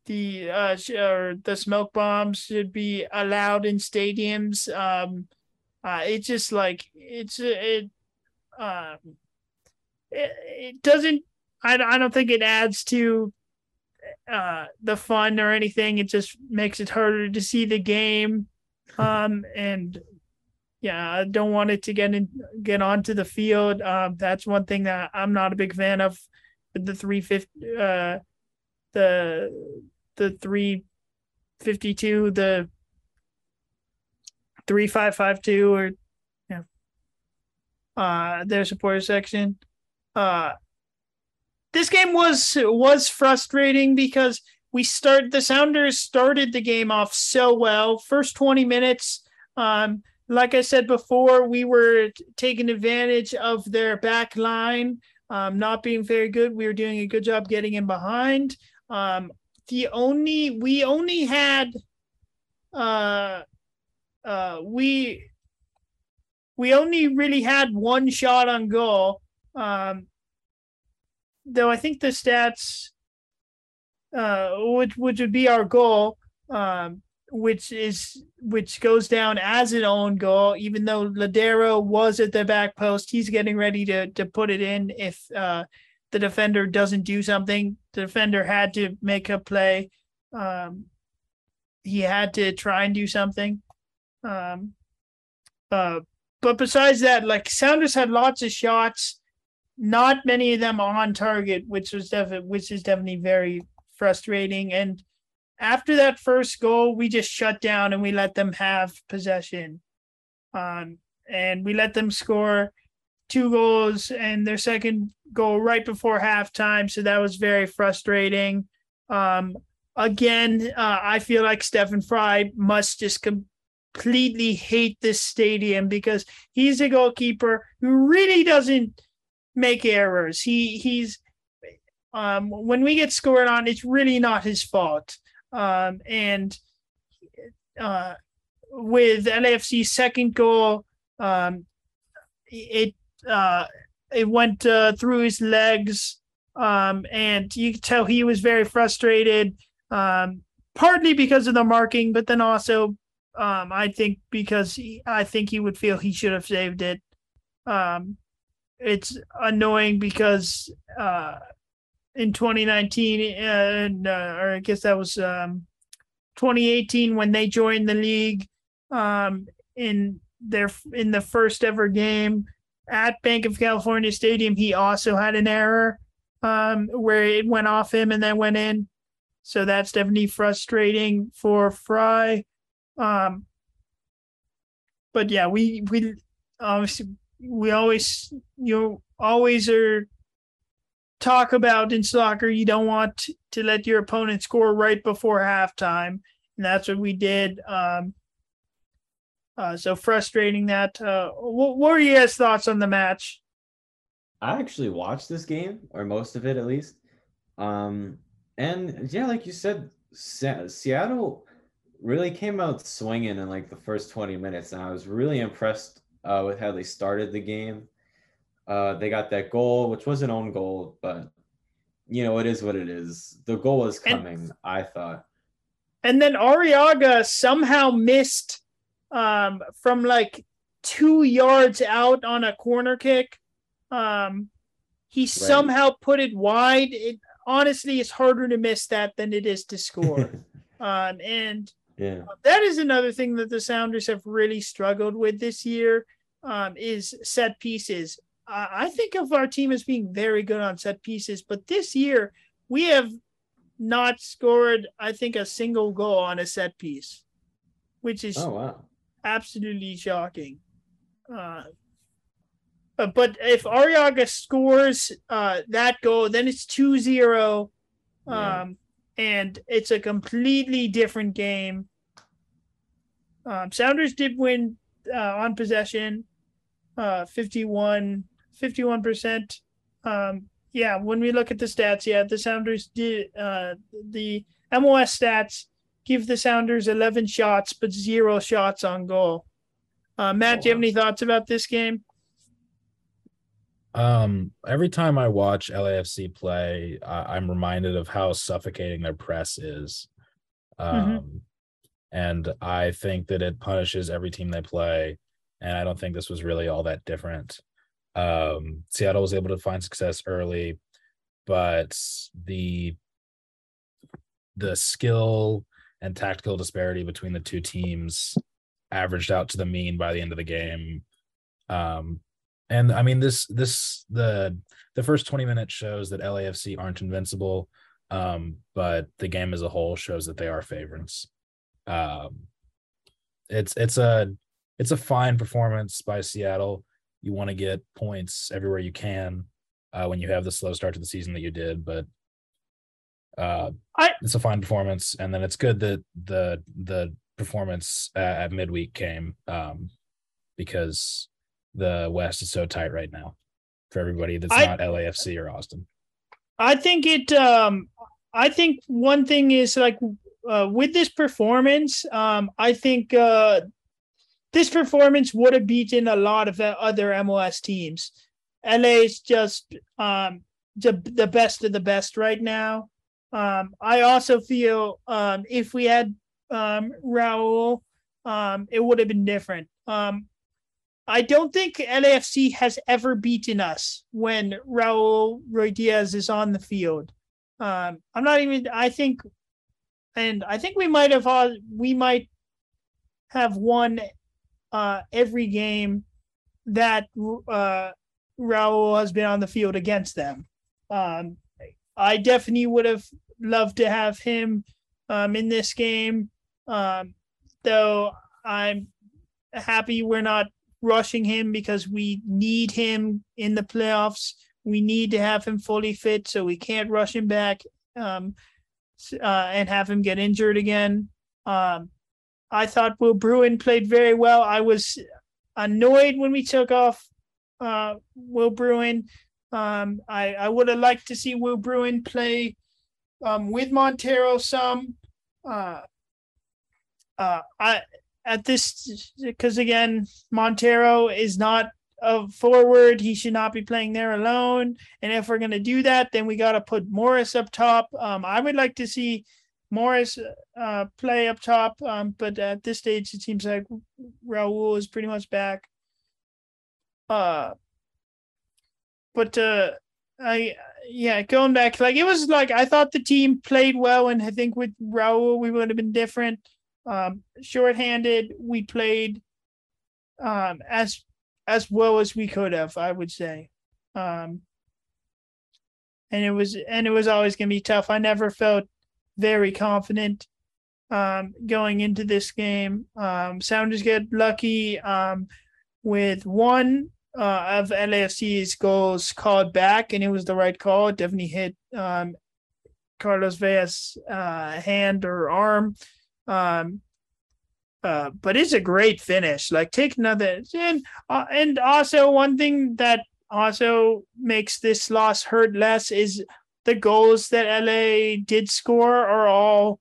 the uh or the smoke bombs should be allowed in stadiums. Um, uh, it's just like it's it um it, it doesn't. I I don't think it adds to uh the fun or anything. It just makes it harder to see the game. Um and yeah, I don't want it to get in get onto the field. Um, that's one thing that I'm not a big fan of the 350 uh the the 352 the 3552 or yeah. Uh their supporter section. Uh this game was was frustrating because we start the sounders started the game off so well. First 20 minutes um like i said before we were taking advantage of their back line um not being very good. We were doing a good job getting in behind. Um the only we only had uh uh we we only really had one shot on goal. Um though i think the stats uh would be our goal. Um which is which goes down as an own goal even though lodeiro was at the back post he's getting ready to to put it in if uh the defender doesn't do something. The defender had to make a play. Um he had to try and do something. Um uh but besides that like sounders had lots of shots. Not many of them on target which was definitely which is definitely very frustrating. And after that first goal we just shut down and we let them have possession. Um and we let them score two goals and their second goal right before halftime. So that was very frustrating. Um again uh, i feel like stefan frei must just completely hate this stadium because he's a goalkeeper who really doesn't make errors. He he's um when we get scored on it's really not his fault um and uh with LAFC's second goal um it uh it went uh, through his legs. Um and you could tell he was very frustrated um partly because of the marking but then also um I think because he, I think he would feel he should have saved it. Um it's annoying because uh in 2019 uh, or I guess that was um 2018 when they joined the league um in their in the first ever game at Bank of California Stadium. He also had an error um where it went off him and then went in. So that's definitely frustrating for Frei. Um but yeah we we obviously we always you always are talk about in soccer you don't want to let your opponent score right before halftime and that's what we did um uh so frustrating that uh what, what were your guys thoughts on the match I actually watched this game, or most of it at least. Um, and yeah, like you said, Se- Seattle really came out swinging in like the first 20 minutes, and I was really impressed uh, with how they started the game. Uh, they got that goal, which was an own goal, but you know, it is what it is. The goal was And- coming, I thought. and then Arreaga somehow missed um from like two yards out on a corner kick. Um, he somehow put it wide. It honestly it's harder to miss that than it is to score. um, and yeah. that is another thing that the Sounders have really struggled with this year. Um, is set pieces. I think of our team as being very good on set pieces, but this year we have not scored, I think, a single goal on a set piece, which is Oh wow. absolutely shocking. Uh, uh, but if Arreaga scores uh, that goal, then it's 2 0. Um, Yeah. And it's a completely different game. Um, Sounders did win uh, on possession, uh, 51, 51%. Um, yeah, when we look at the stats, yeah, the Sounders did, uh, the MOS stats give the Sounders 11 shots, but zero shots on goal. Uh, Matt, Oh, do you have any thoughts about this game? Um, every time I watch LAFC play, I I'm reminded of how suffocating their press is. Um, Mhm. and I think that it punishes every team they play. And I don't think this was really all that different. Um, Seattle was able to find success early, but the the skill and tactical disparity between the two teams averaged out to the mean by the end of the game. Um, and I mean this this the the first 20 minutes shows that LAFC aren't invincible. Um, but the game as a whole shows that they are favorites. Um it's it's a it's a fine performance by Seattle. You want to get points everywhere you can uh, when you have the slow start to the season that you did, but uh, I- it's a fine performance, and then it's good that the the performance uh, at midweek came um, because the West is so tight right now for everybody that's I- not LAFC or Austin. I think it. Um, I think one thing is like uh, with this performance. Um, I think uh, this performance would have beaten a lot of uh, other MLS teams. LA is just um, the the best of the best right now. Um, I also feel um, if we had um, Raul, um, it would have been different. Um, I don't think LAFC has ever beaten us when Raul Ruidiaz is on the field. Um, I'm not even. I think, and I think we might have. We might have won uh, every game that uh, Raul has been on the field against them. Um, I definitely would have loved to have him um, in this game, um, though I'm happy we're not rushing him because we need him in the playoffs. We need to have him fully fit, so we can't rush him back um, uh, and have him get injured again. Um, I thought Will Bruin played very well. I was annoyed when we took off uh, Will Bruin. Um, I, I would have liked to see Will Bruin play um, with Montero some. Uh, uh, I at this because again Montero is not a forward. He should not be playing there alone. And if we're gonna do that, then we got to put Morris up top. Um, I would like to see Morris uh, play up top, um, but at this stage it seems like Raul is pretty much back. Uh, but uh, I yeah, going back like it was like I thought the team played well, and I think with Raul we would have been different. Um, shorthanded, we played um as as well as we could have, I would say. Um, and it was and it was always gonna be tough. I never felt very confident um going into this game. Um Sounders get lucky um with one uh, of LAFC's goals called back, and it was the right call. It definitely hit um, Carlos Vela's uh, hand or arm. Um, uh, but it's a great finish. Like take another, and uh, and also one thing that also makes this loss hurt less is the goals that LA did score are all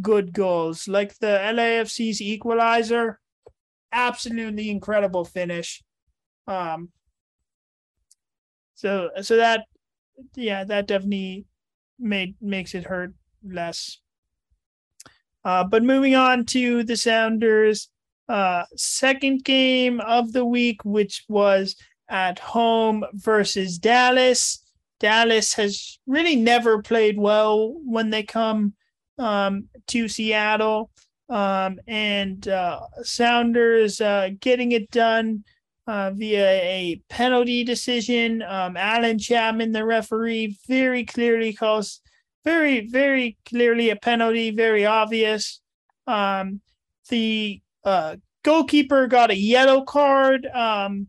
good goals. Like the LAFC's equalizer, absolutely incredible finish. Um, so so that yeah, that definitely made makes it hurt less. Uh, but moving on to the Sounders, uh, second game of the week, which was at home versus Dallas. Dallas has really never played well when they come um, to Seattle. Um, and uh, Sounders uh, getting it done uh, via a penalty decision. Um, Allen Chapman, the referee, very clearly calls very, very clearly a penalty, very obvious. Um, the uh, goalkeeper got a yellow card. Um,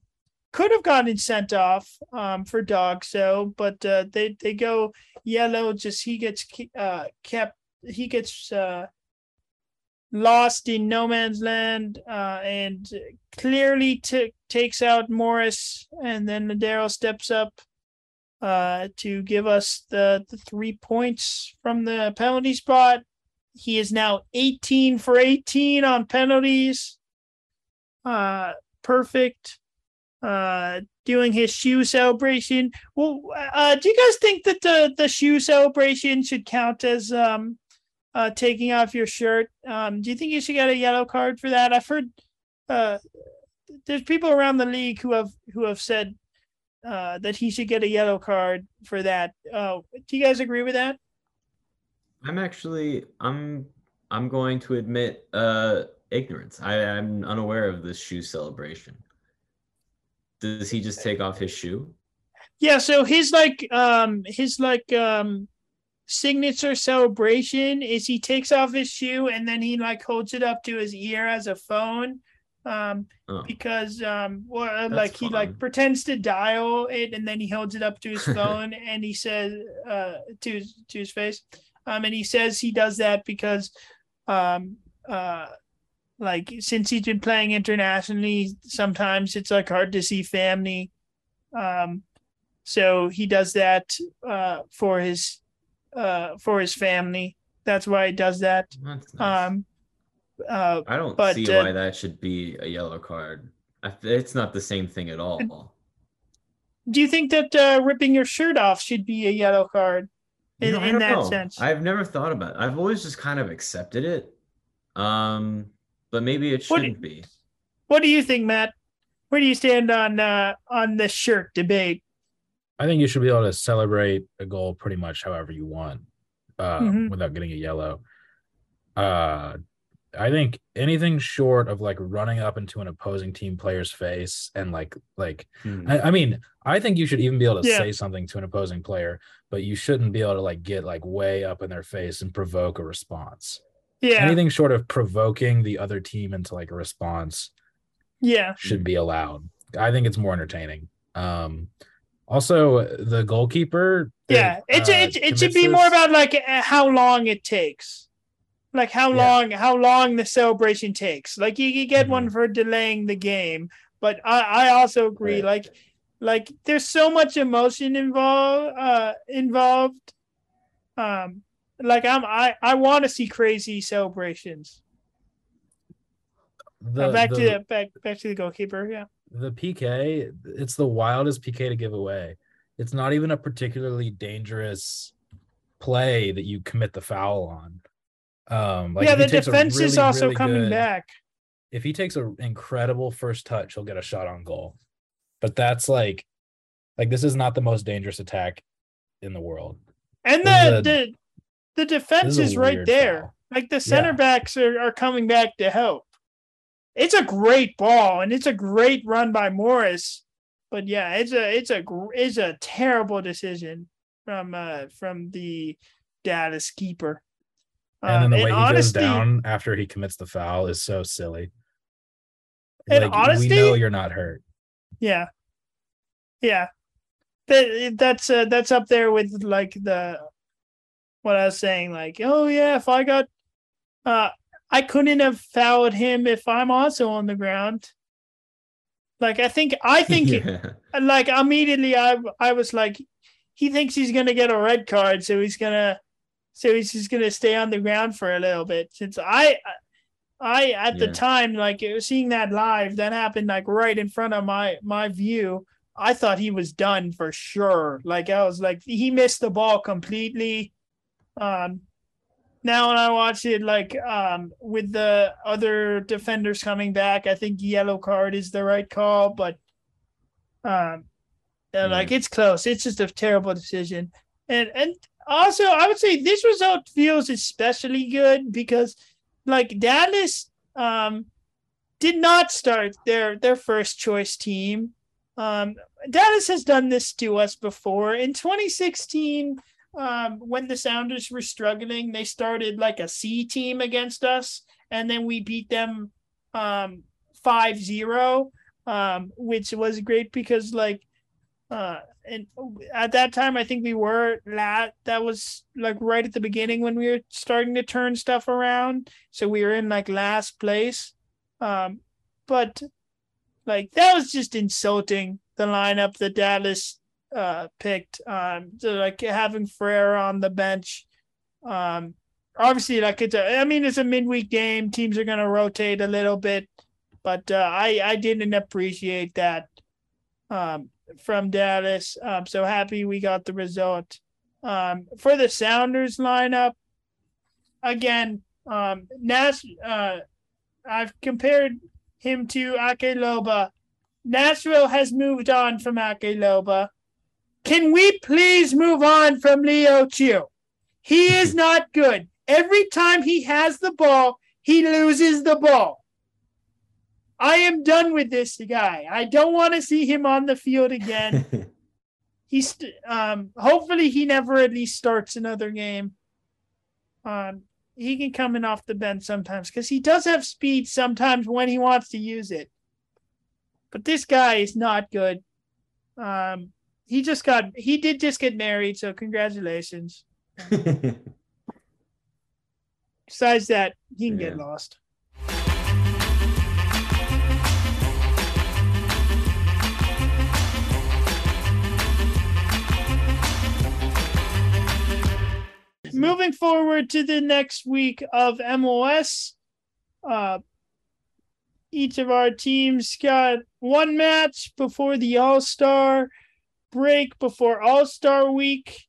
could have gotten sent off um, for DOGSO, but uh, they they go yellow. Just he gets uh, kept. He gets uh, lost in no man's land uh, and clearly t- takes out Morris, and then Lodeiro steps up uh, to give us the, the three points from the penalty spot. He is now 18 for 18 on penalties. Uh, perfect. Uh, doing his shoe celebration. Well, uh, do you guys think that the the shoe celebration should count as um uh, taking off your shirt. Um, do you think you should get a yellow card for that? I've heard uh, there's people around the league who have who have said uh, that he should get a yellow card for that. Uh, do you guys agree with that? I'm actually I'm I'm going to admit uh, ignorance. I, I'm unaware of this shoe celebration. Does he just take off his shoe? Yeah, so his like um his like um signature celebration is he takes off his shoe and then he like holds it up to his ear as a phone um oh. because um well, like fun. he like pretends to dial it and then he holds it up to his phone and he says uh to his to his face um and he says he does that because um uh like since he's been playing internationally sometimes it's like hard to see family um so he does that uh for his uh, for his family. That's why he does that. Nice. Um, uh, I don't but, see uh, why that should be a yellow card. It's not the same thing at all. Do you think that uh, ripping your shirt off should be a yellow card in, you know, in that know. sense? I've never thought about it. I've always just kind of accepted it. Um, but maybe it shouldn't what, be. What do you think, Matt? Where do you stand on uh, on the shirt debate? I think you should be able to celebrate a goal pretty much however you want, uh, mm-hmm. without getting a yellow. Uh, I think anything short of like running up into an opposing team player's face and like like hmm. I, I, mean I think you should even be able to yeah. say something to an opposing player, but you shouldn't be able to like get like way up in their face and provoke a response. Yeah. Anything short of provoking the other team into like a response. Yeah. Should be allowed. I think it's more entertaining. Um also, the goalkeeper. Yeah, it, uh, it, it should be more about like uh, how long it takes, like how yeah. long how long the celebration takes. Like you, you get mm-hmm. one for delaying the game, but I, I also agree. Right. Like like there's so much emotion involved uh involved. Um, like I'm I I want to see crazy celebrations. The, uh, back the, to the back back to the goalkeeper. Yeah the PK, it's the wildest PK to give away. It's not even a particularly dangerous play that you commit the foul on. Um, like yeah, the defense really, is also really coming good, back. If he takes an incredible first touch, he'll get a shot on goal. But that's like, like this is not the most dangerous attack in the world. And the a, the the defense is, is right there. Foul. Like the center yeah. backs are, are coming back to help it's a great ball and it's a great run by Morris. But yeah, it's a it's a it's a terrible decision from uh from the Dallas keeper. And then the um, way he honesty, goes down after he commits the foul is so silly. And like, honesty, we know you're not hurt. Yeah, yeah, that that's uh, that's up there with like the what I was saying. Like, oh yeah, if I got uh I couldn't have fouled him if I'm also on the ground. Like I think I think yeah. like immediately I I was like he thinks he's gonna get a red card, so he's gonna so he's just gonna stay on the ground for a little bit. Since I I at yeah. the time like seeing that live that happened like right in front of my my view. I thought he was done for sure. Like I was like he missed the ball completely. Um now when I watch it, like um with the other defenders coming back, I think yellow card is the right call, but um yeah, like it's close. It's just a terrible decision. And and also I would say this result feels especially good because like Dallas um did not start their their first choice team. Um Dallas has done this to us before. In 2016, um, when the Sounders were struggling, they started like a C team against us, and then we beat them um 5-0, um, which was great because like uh and at that time I think we were lat that was like right at the beginning when we were starting to turn stuff around. So we were in like last place. Um but like that was just insulting the lineup that Dallas uh picked. Um so like having Ferreira on the bench. Um obviously like it's a I mean it's a midweek game. Teams are gonna rotate a little bit, but uh I I didn't appreciate that um from Dallas. I'm so happy we got the result. Um, for the Sounders lineup, again, um, Nash, uh, I've compared him to Ake Loba. Nashville has moved on from Ake Loba. Can we please move on from Leo Chu? He is not good. Every time he has the ball, he loses the ball. I am done with this guy. I don't want to see him on the field again. He's um hopefully he never at least starts another game. Um he can come in off the bench sometimes because he does have speed sometimes when he wants to use it. But this guy is not good. Um he just got he did just get married, so congratulations. Besides that, he can yeah. get lost. moving forward to the next week of MLS, uh, each of our teams got one match before the All Star break, before All Star week.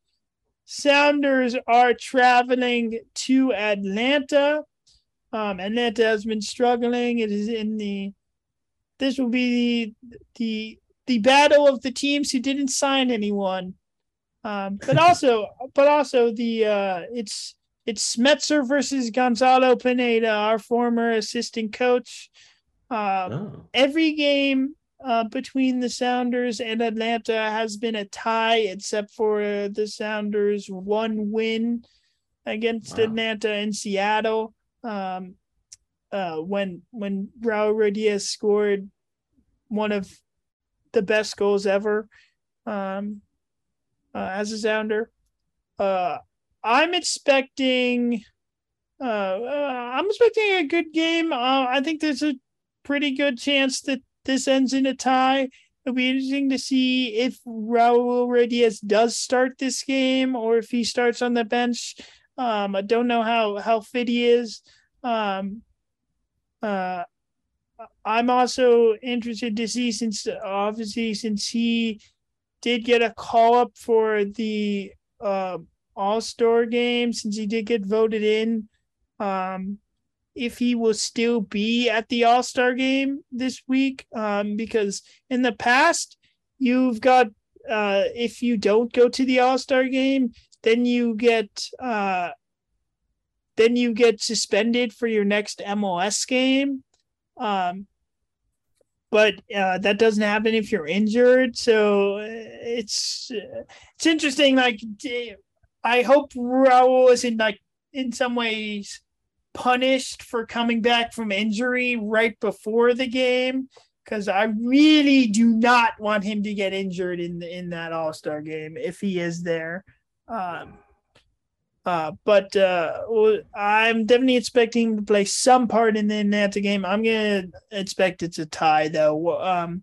Sounders are traveling to Atlanta. Um, Atlanta has been struggling. It is in the. This will be the the the battle of the teams who didn't sign anyone. Um, but also, but also the uh, it's it's Schmetzer versus Gonzalo Pineda, our former assistant coach. Uh, oh. Every game uh, between the Sounders and Atlanta has been a tie, except for uh, the Sounders' one win against wow. Atlanta in Seattle. Um, uh, when when Raul Ruidíaz scored one of the best goals ever. Um, uh, as a Sounder. Uh, I'm expecting. Uh, uh, I'm expecting a good game. Uh, I think there's a pretty good chance that this ends in a tie. It'll be interesting to see if Raul Ruidíaz does start this game or if he starts on the bench. Um, I don't know how how fit he is. Um, uh, I'm also interested to see since obviously since he did get a call up for the uh, All Star game since he did get voted in. Um, if he will still be at the All Star game this week, um, because in the past you've got uh, if you don't go to the All Star game, then you get uh, then you get suspended for your next MLS game. Um, but uh, that doesn't happen if you're injured. So uh, it's it's interesting. Like I hope Raul isn't like in some ways punished for coming back from injury right before the game because I really do not want him to get injured in the, in that All Star game if he is there. Um, uh, but uh, I'm definitely expecting him to play some part in the Atlanta game. I'm gonna expect it's a tie though. Um,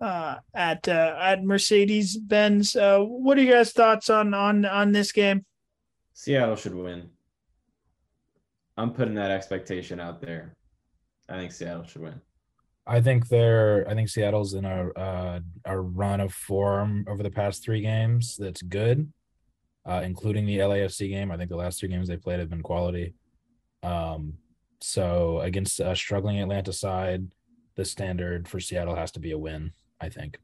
uh, at uh, at Mercedes Benz. Uh, what are your guys' thoughts on on on this game? Seattle should win. I'm putting that expectation out there. I think Seattle should win. I think they're. I think Seattle's in a uh, a run of form over the past three games. That's good. uh, including the LAFC game. I think the last two games they played have been quality. Um, so against a struggling Atlanta side, the standard for Seattle has to be a win. I think.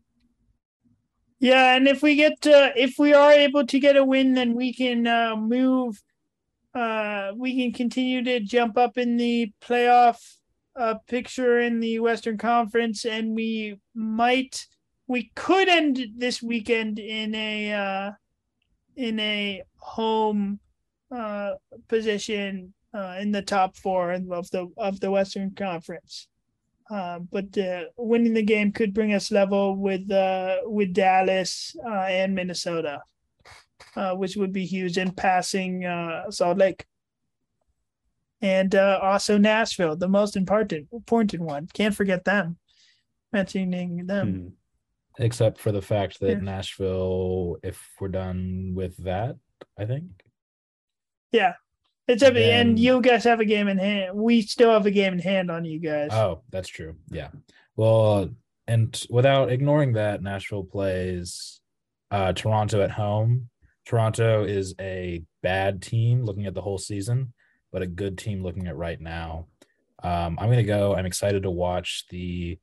Yeah, and if we get to, if we are able to get a win, then we can uh, move. Uh, we can continue to jump up in the playoff uh, picture in the Western Conference, and we might, we could end this weekend in a uh, in a home uh, position uh, in the top four of the of the Western Conference. Uh, but uh, winning the game could bring us level with uh, with Dallas uh, and Minnesota, uh, which would be huge in passing uh, Salt Lake. And also Nashville, the most important important one. Can't forget them. Mentioning them. Hmm. Except for the fact that Yeah. Nashville, if we're done with that, I think. Yeah. It's a, Then- and you guys have a game in hand. We still have a game in hand on you guys. Oh, that's true. Yeah. Well, and without ignoring that, Nashville plays uh, Toronto at home. Toronto is a bad team looking at the whole season, but a good team looking at right now. Um, I'm going to go. I'm excited to watch the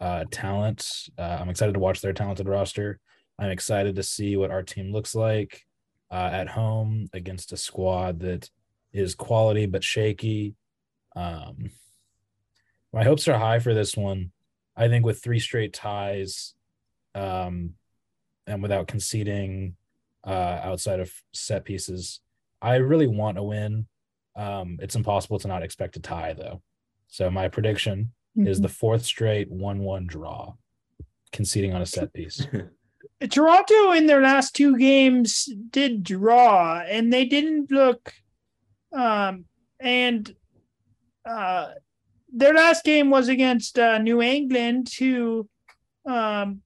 uh, talent. Uh, I'm excited to watch their talented roster. I'm excited to see what our team looks like uh, at home against a squad that is quality but shaky. Um, my hopes are high for this one. I think with three straight ties, um, and without conceding uh, outside of set pieces, I really want a win. Um, it's impossible to not expect a tie, though. So my prediction is the fourth straight one-one draw, conceding on a set piece. Toronto in their last two games did draw and they didn't look um and uh their last game was against uh, New England who um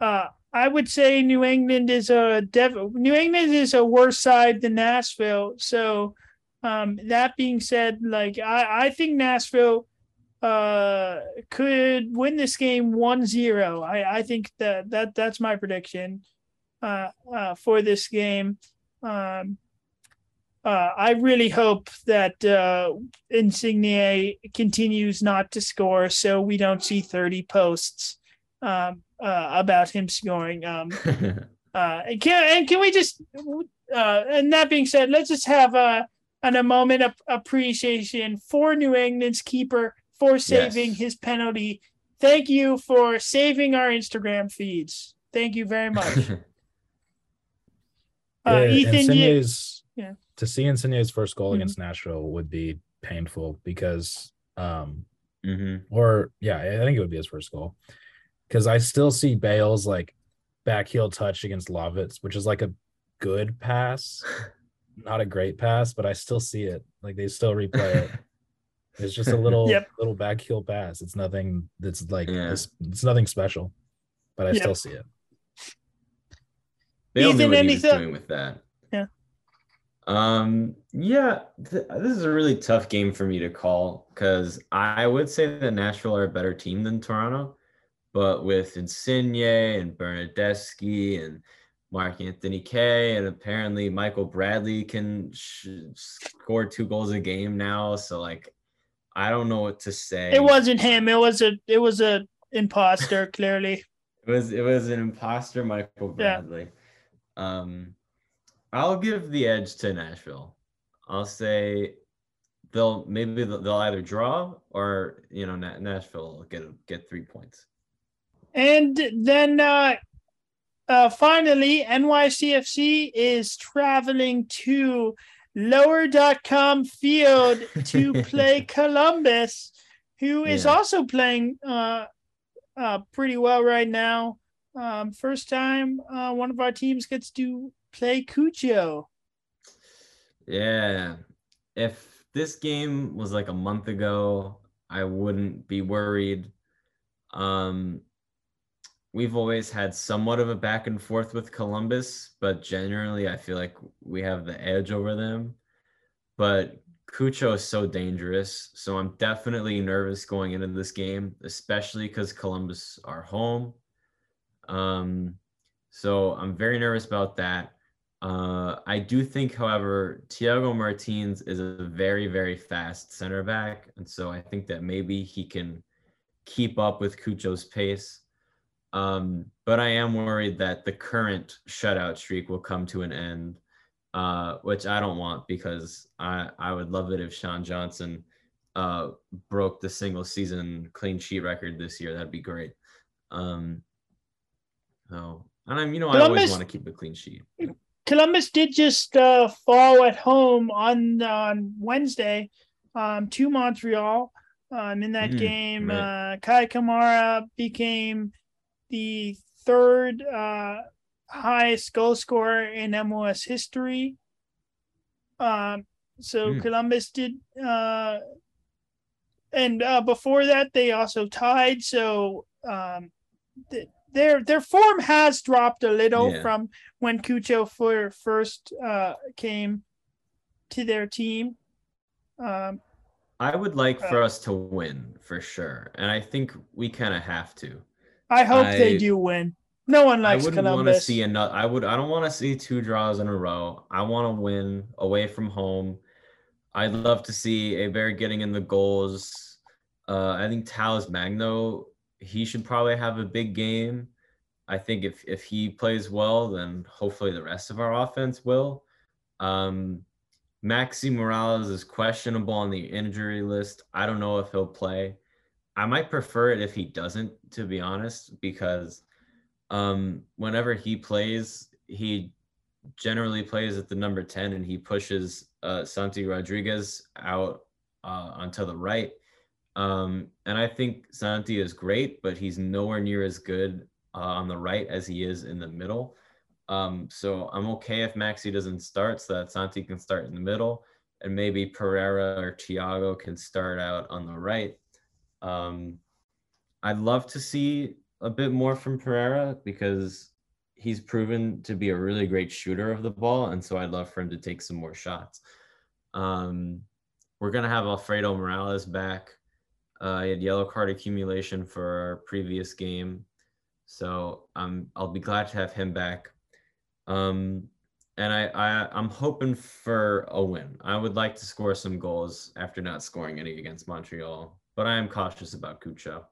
uh I would say New England is a dev- New England is a worse side than Nashville. So um that being said like I I think Nashville uh could win this game 1-0 i i think that that that's my prediction uh uh for this game. Um uh i really hope that uh insigne continues not to score so we don't see 30 posts. Um uh about him scoring um uh and can and can we just uh and that being said let's just have a an, a moment of appreciation for new england's keeper for saving Yes. his penalty thank you for saving our instagram feeds thank you very much uh Yeah, ethan you, yeah. To see Insigne's first goal Mhm. against Nashville would be painful because, um, hmm or yeah, I think it would be his first goal because I still see Bale's like back heel touch against Lovitz, which is like a good pass, not a great pass, but I still see it. Like they still replay it. It's just a little Yep. little back heel pass. It's nothing that's like Yeah. it's, it's nothing special, but I Yep. still see it. They all knew what he was doing with that. Yeah. Um. Yeah. Th- this is a really tough game for me to call because I would say that Nashville are a better team than Toronto, but with Insigne and Bernadeschi and Mark Anthony Kaye and apparently Michael Bradley can sh- score two goals a game now. So like, I don't know what to say. it wasn't him it was a it was a imposter clearly It was it was an imposter, Michael Yeah. Bradley. Um, I'll give the edge to Nashville. I'll say they'll maybe they'll, they'll either draw or you know Nashville will get get three points. And then uh, uh, finally, NYCFC is traveling to lower.com field to play Columbus, who is Yeah. also playing uh, uh, pretty well right now. Um, first time uh, one of our teams gets to play Cucho. Yeah, if this game was like a month ago, I wouldn't be worried. Um, we've always had somewhat of a back and forth with Columbus, but generally, I feel like we have the edge over them. But Cucho is so dangerous, so I'm definitely nervous going into this game, especially because Columbus are home. Um, so I'm very nervous about that. Uh, I do think, however, Thiago Martins is a very, very fast center back. And so I think that maybe he can keep up with Cucho's pace. Um, but I am worried that the current shutout streak will come to an end, uh, which I don't want because I, I would love it if Sean Johnson uh, broke the single season clean sheet record this year. That'd be great. Um, so, and I'm, you know, Columbus, I always want to keep a clean sheet. Columbus did just uh, fall at home on on Wednesday um, to Montreal. Um, in that mm, game, right. uh, Kei Kamara became the third uh, highest goal scorer in MLS history. Um, so mm. Columbus did, uh, and uh, before that they also tied. So um, th- their their form has dropped a little yeah. from when Cucho for first uh, came to their team. Um, I would like uh, for us to win for sure, and I think we kind of have to. I hope I, they do win. No one likes I wouldn't want to see another. I would. I don't want to see two draws in a row. I want to win away from home. I'd love to see Héber getting in the goals. Uh, I think Talles Magno. He should probably have a big game. I think if if he plays well, then hopefully the rest of our offense will. Um, Maxi Moralez is questionable on the injury list. I don't know if he'll play. I might prefer it if he doesn't, to be honest, because um, whenever he plays, he generally plays at the number 10 and he pushes uh, Santi Rodriguez out uh, onto the right. Um, and I think Santi is great, but he's nowhere near as good uh, on the right as he is in the middle. Um, so I'm okay if Maxi doesn't start so that Santi can start in the middle and maybe Pereira or Thiago can start out on the right. Um, I'd love to see a bit more from Pereira because he's proven to be a really great shooter of the ball. And so I'd love for him to take some more shots. Um, we're going to have Alfredo Morales back. Uh, he had yellow card accumulation for our previous game. So um, I'll be glad to have him back. Um, and I, I I'm hoping for a win. I would like to score some goals after not scoring any against Montreal but I am cautious about Cucho.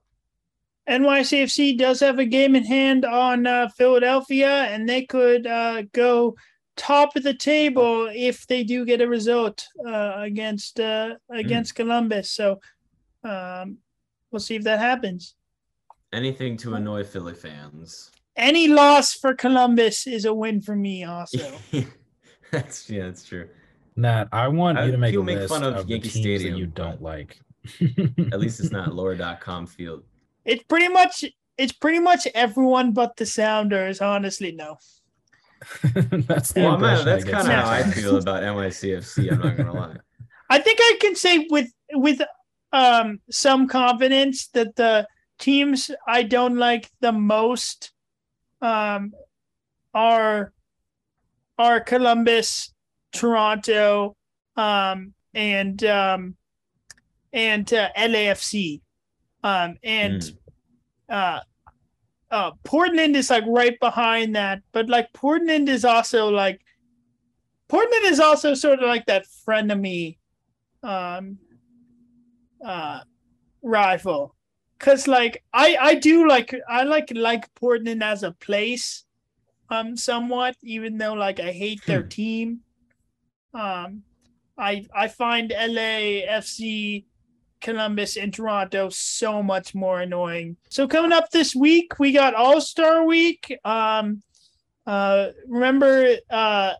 NYCFC does have a game in hand on uh, Philadelphia, and they could uh, go top of the table if they do get a result uh, against uh, against mm. Columbus. So um, we'll see if that happens. Anything to annoy Philly fans. Any loss for Columbus is a win for me. Also, that's yeah, that's true. Nat, I want you to make a make list fun of, of Yankee Stadium that you don't like. At least it's not lower.com field. It's pretty much it's pretty much everyone but the Sounders, honestly, no. that's the well, man, that's kind of how I feel about NYCFC. I'm not gonna lie. I think I can say with with um some confidence that the teams I don't like the most um are are Columbus, Toronto, um, and um, and uh, LAFC. Um, and mm. uh, uh, Portland is like right behind that, but like Portland is also like Portland is also sort of like that frenemy um, uh, rival. Cause like I I do like I like like Portland as a place, um, somewhat. Even though like I hate their hmm. team, um, I I find LAFC Columbus and Toronto so much more annoying. So coming up this week, we got All Star Week. Um, uh, remember uh,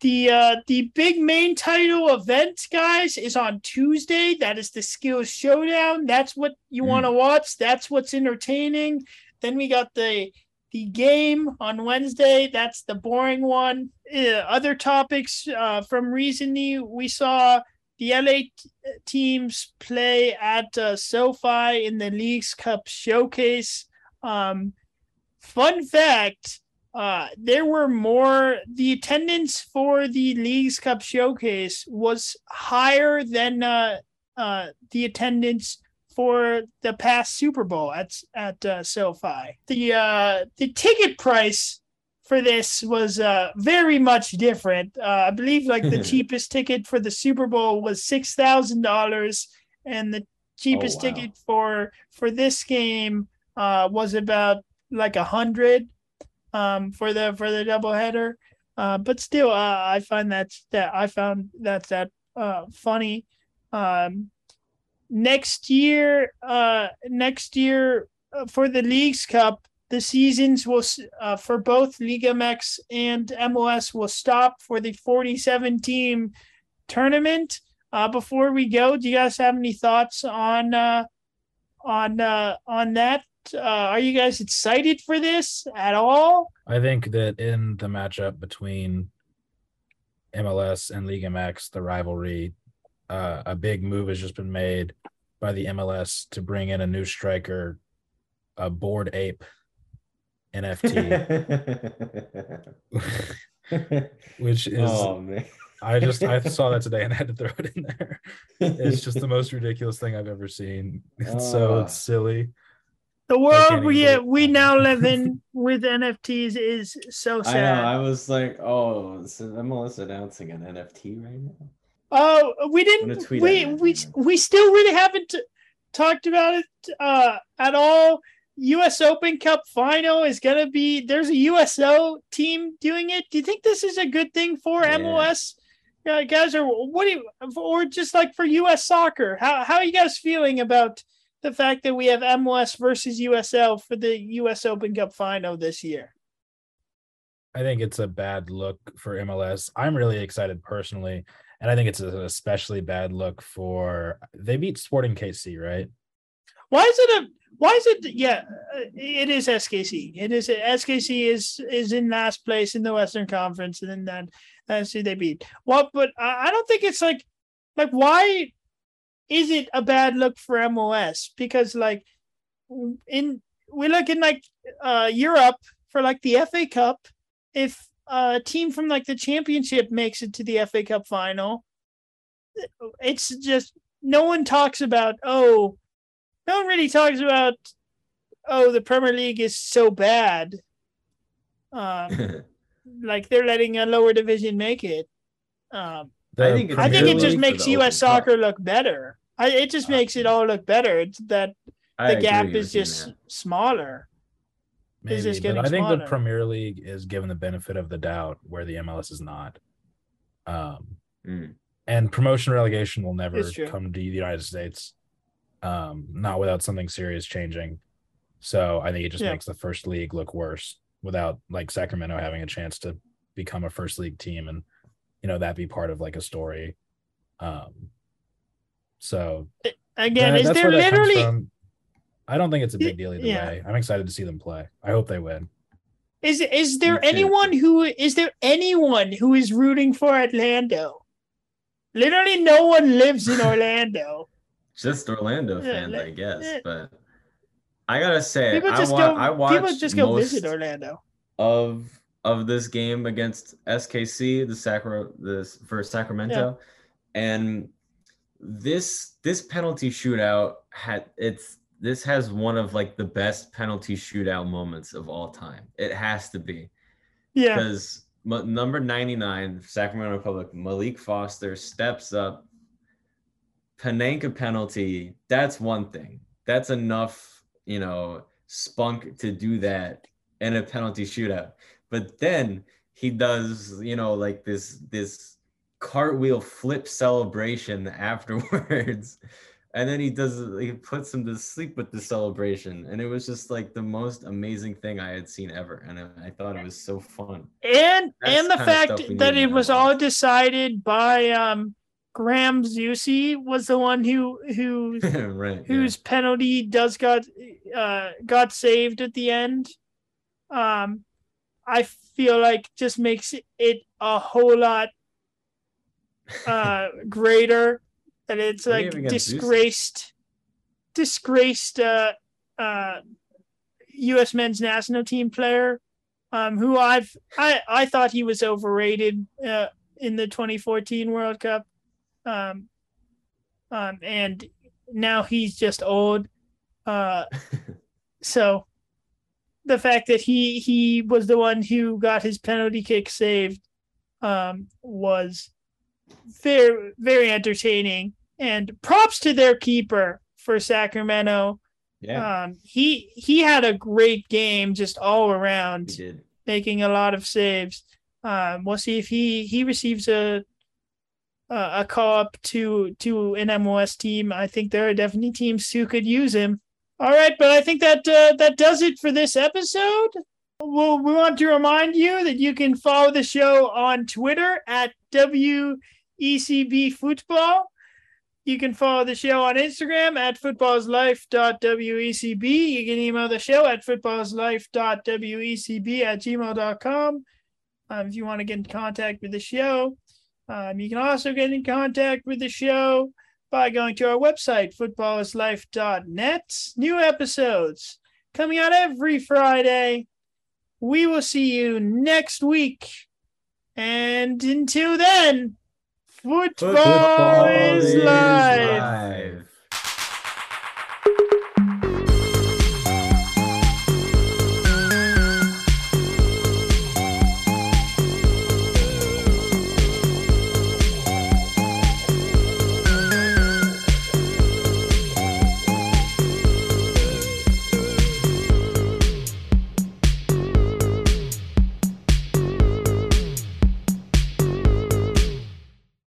the uh, the big main title event, guys, is on Tuesday. That is the Skills Showdown. That's what you mm. want to watch. That's what's entertaining. Then we got the the game on Wednesday. That's the boring one. Uh, other topics uh, from recently, we saw the LA t- teams play at uh, SoFi in the Leagues Cup Showcase. Um, fun fact uh, there were more, the attendance for the Leagues Cup Showcase was higher than uh, uh, the attendance for the past Super Bowl at at uh, SoFi. The uh, the ticket price for this was uh, very much different. Uh, I believe like the cheapest ticket for the Super Bowl was six thousand dollars, and the cheapest wow. ticket for for this game uh, was about like a hundred um, for the for the doubleheader. Uh, but still, uh, I find that's that I found that's that uh, funny. Um, next year, uh, next year for the Leagues Cup, the seasons will uh, for both Liga MX and MLS will stop for the 47 team tournament. Uh, before we go, do you guys have any thoughts on uh, on uh, on that? Uh, are you guys excited for this at all? I think that in the matchup between MLS and Liga MX, the rivalry, uh, a big move has just been made by the MLS to bring in a new striker, a Bored Ape NFT, which is oh man. I just I saw that today and I had to throw it in there. It's just the most ridiculous thing I've ever seen. It's so Ah. it's silly. The world we believe- we now live in with NFTs is so I know. I was like, oh, so MLS announcing an NFT right now. Oh, we didn't. We we we still really haven't t- talked about it uh, at all. U.S. Open Cup final is gonna be. There's a USL team doing it. Do you think this is a good thing for Yeah. MLS? Yeah, guys, or what do you, or just like for U.S. soccer? How how are you guys feeling about the fact that we have MLS versus USL for the U.S. Open Cup final this year? I think it's a bad look for MLS. I'm really excited personally, and I think it's an especially bad look for they beat Sporting KC, right? Why is it a? Why is it? Yeah, uh, it is SKC. It is SKC is is in last place in the Western Conference, and then that that's who they beat. What? But I I don't think it's like like why is it a bad look for MLS? Because like in we look in like uh Europe for like the FA Cup, if a team from like the championship makes it to the FA Cup final, it's just no one talks about oh no one really talks about oh the Premier League is so bad. Um, like they're letting a lower division make it. Um, The I think it's I think it just makes U.S. Open Cup. soccer look better. I, it just Uh, makes it all look better. It's that I the gap is with you, just smaller. maybe, is just but I think smaller. the Premier League is given the benefit of the doubt where the MLS is not. Um, Mm. and promotion relegation will never come to the United States, um, not without something serious changing. So I think it just Yeah. makes the first league look worse without like Sacramento having a chance to become a first league team and you know that be part of like a story. Um, so Again, that- is there where that comes literally. I don't think it's a big deal either yeah. way. I'm excited to see them play. I hope they win. is is there anyone who is there anyone who is rooting for Orlando? Literally, no one lives in Orlando. Just Orlando fans, I guess. yeah. But I gotta say, People I, just wa- go. I watched people just go most visit Orlando. of of this game against SKC, the Sacra this for Sacramento, and this this penalty shootout had it's this has one of like the best penalty shootout moments of all time. It has to be Yeah, because m- number 99 sacramento republic maalique foster steps up panenka penalty that's one thing. That's enough you know spunk to do that in a penalty shootout. But then he does you know like this this cartwheel flip celebration afterwards. And then he does he puts him to sleep with the celebration. And it was just like the most amazing thing i had seen ever. And i, I thought it was so fun. And That's and the fact that it was all decided by um Graham Zusi was the one who who right yeah. whose penalty does got uh got saved at the end. Um, I feel like just makes it a whole lot uh greater that it's like against Zusi? disgraced disgraced uh uh US men's national team player um who I've I I thought he was overrated uh in the 2014 World Cup um um and now he's just old uh so the fact that he he was the one who got his penalty kick saved um, was very very entertaining. And props to their keeper for Sacramento. Yeah, Um, he he had a great game just all around, making a lot of saves. Um, we'll see if he he receives a a, a up to to an MLS team. I think there are definitely teams who could use him. All right, but I think that uh, that does it for this episode. Well, we want to remind you that you can follow the show on Twitter at WECB Futbol. You can follow the show on Instagram at futbolislife.wecb. You can email the show at futbolislife.wecb at gmail.com um, if you want to get in contact with the show. Um, you can also get in contact with the show by going to our website, futbolislife.net. New episodes coming out every Friday. We will see you next week. And until then, futbol, Futbol is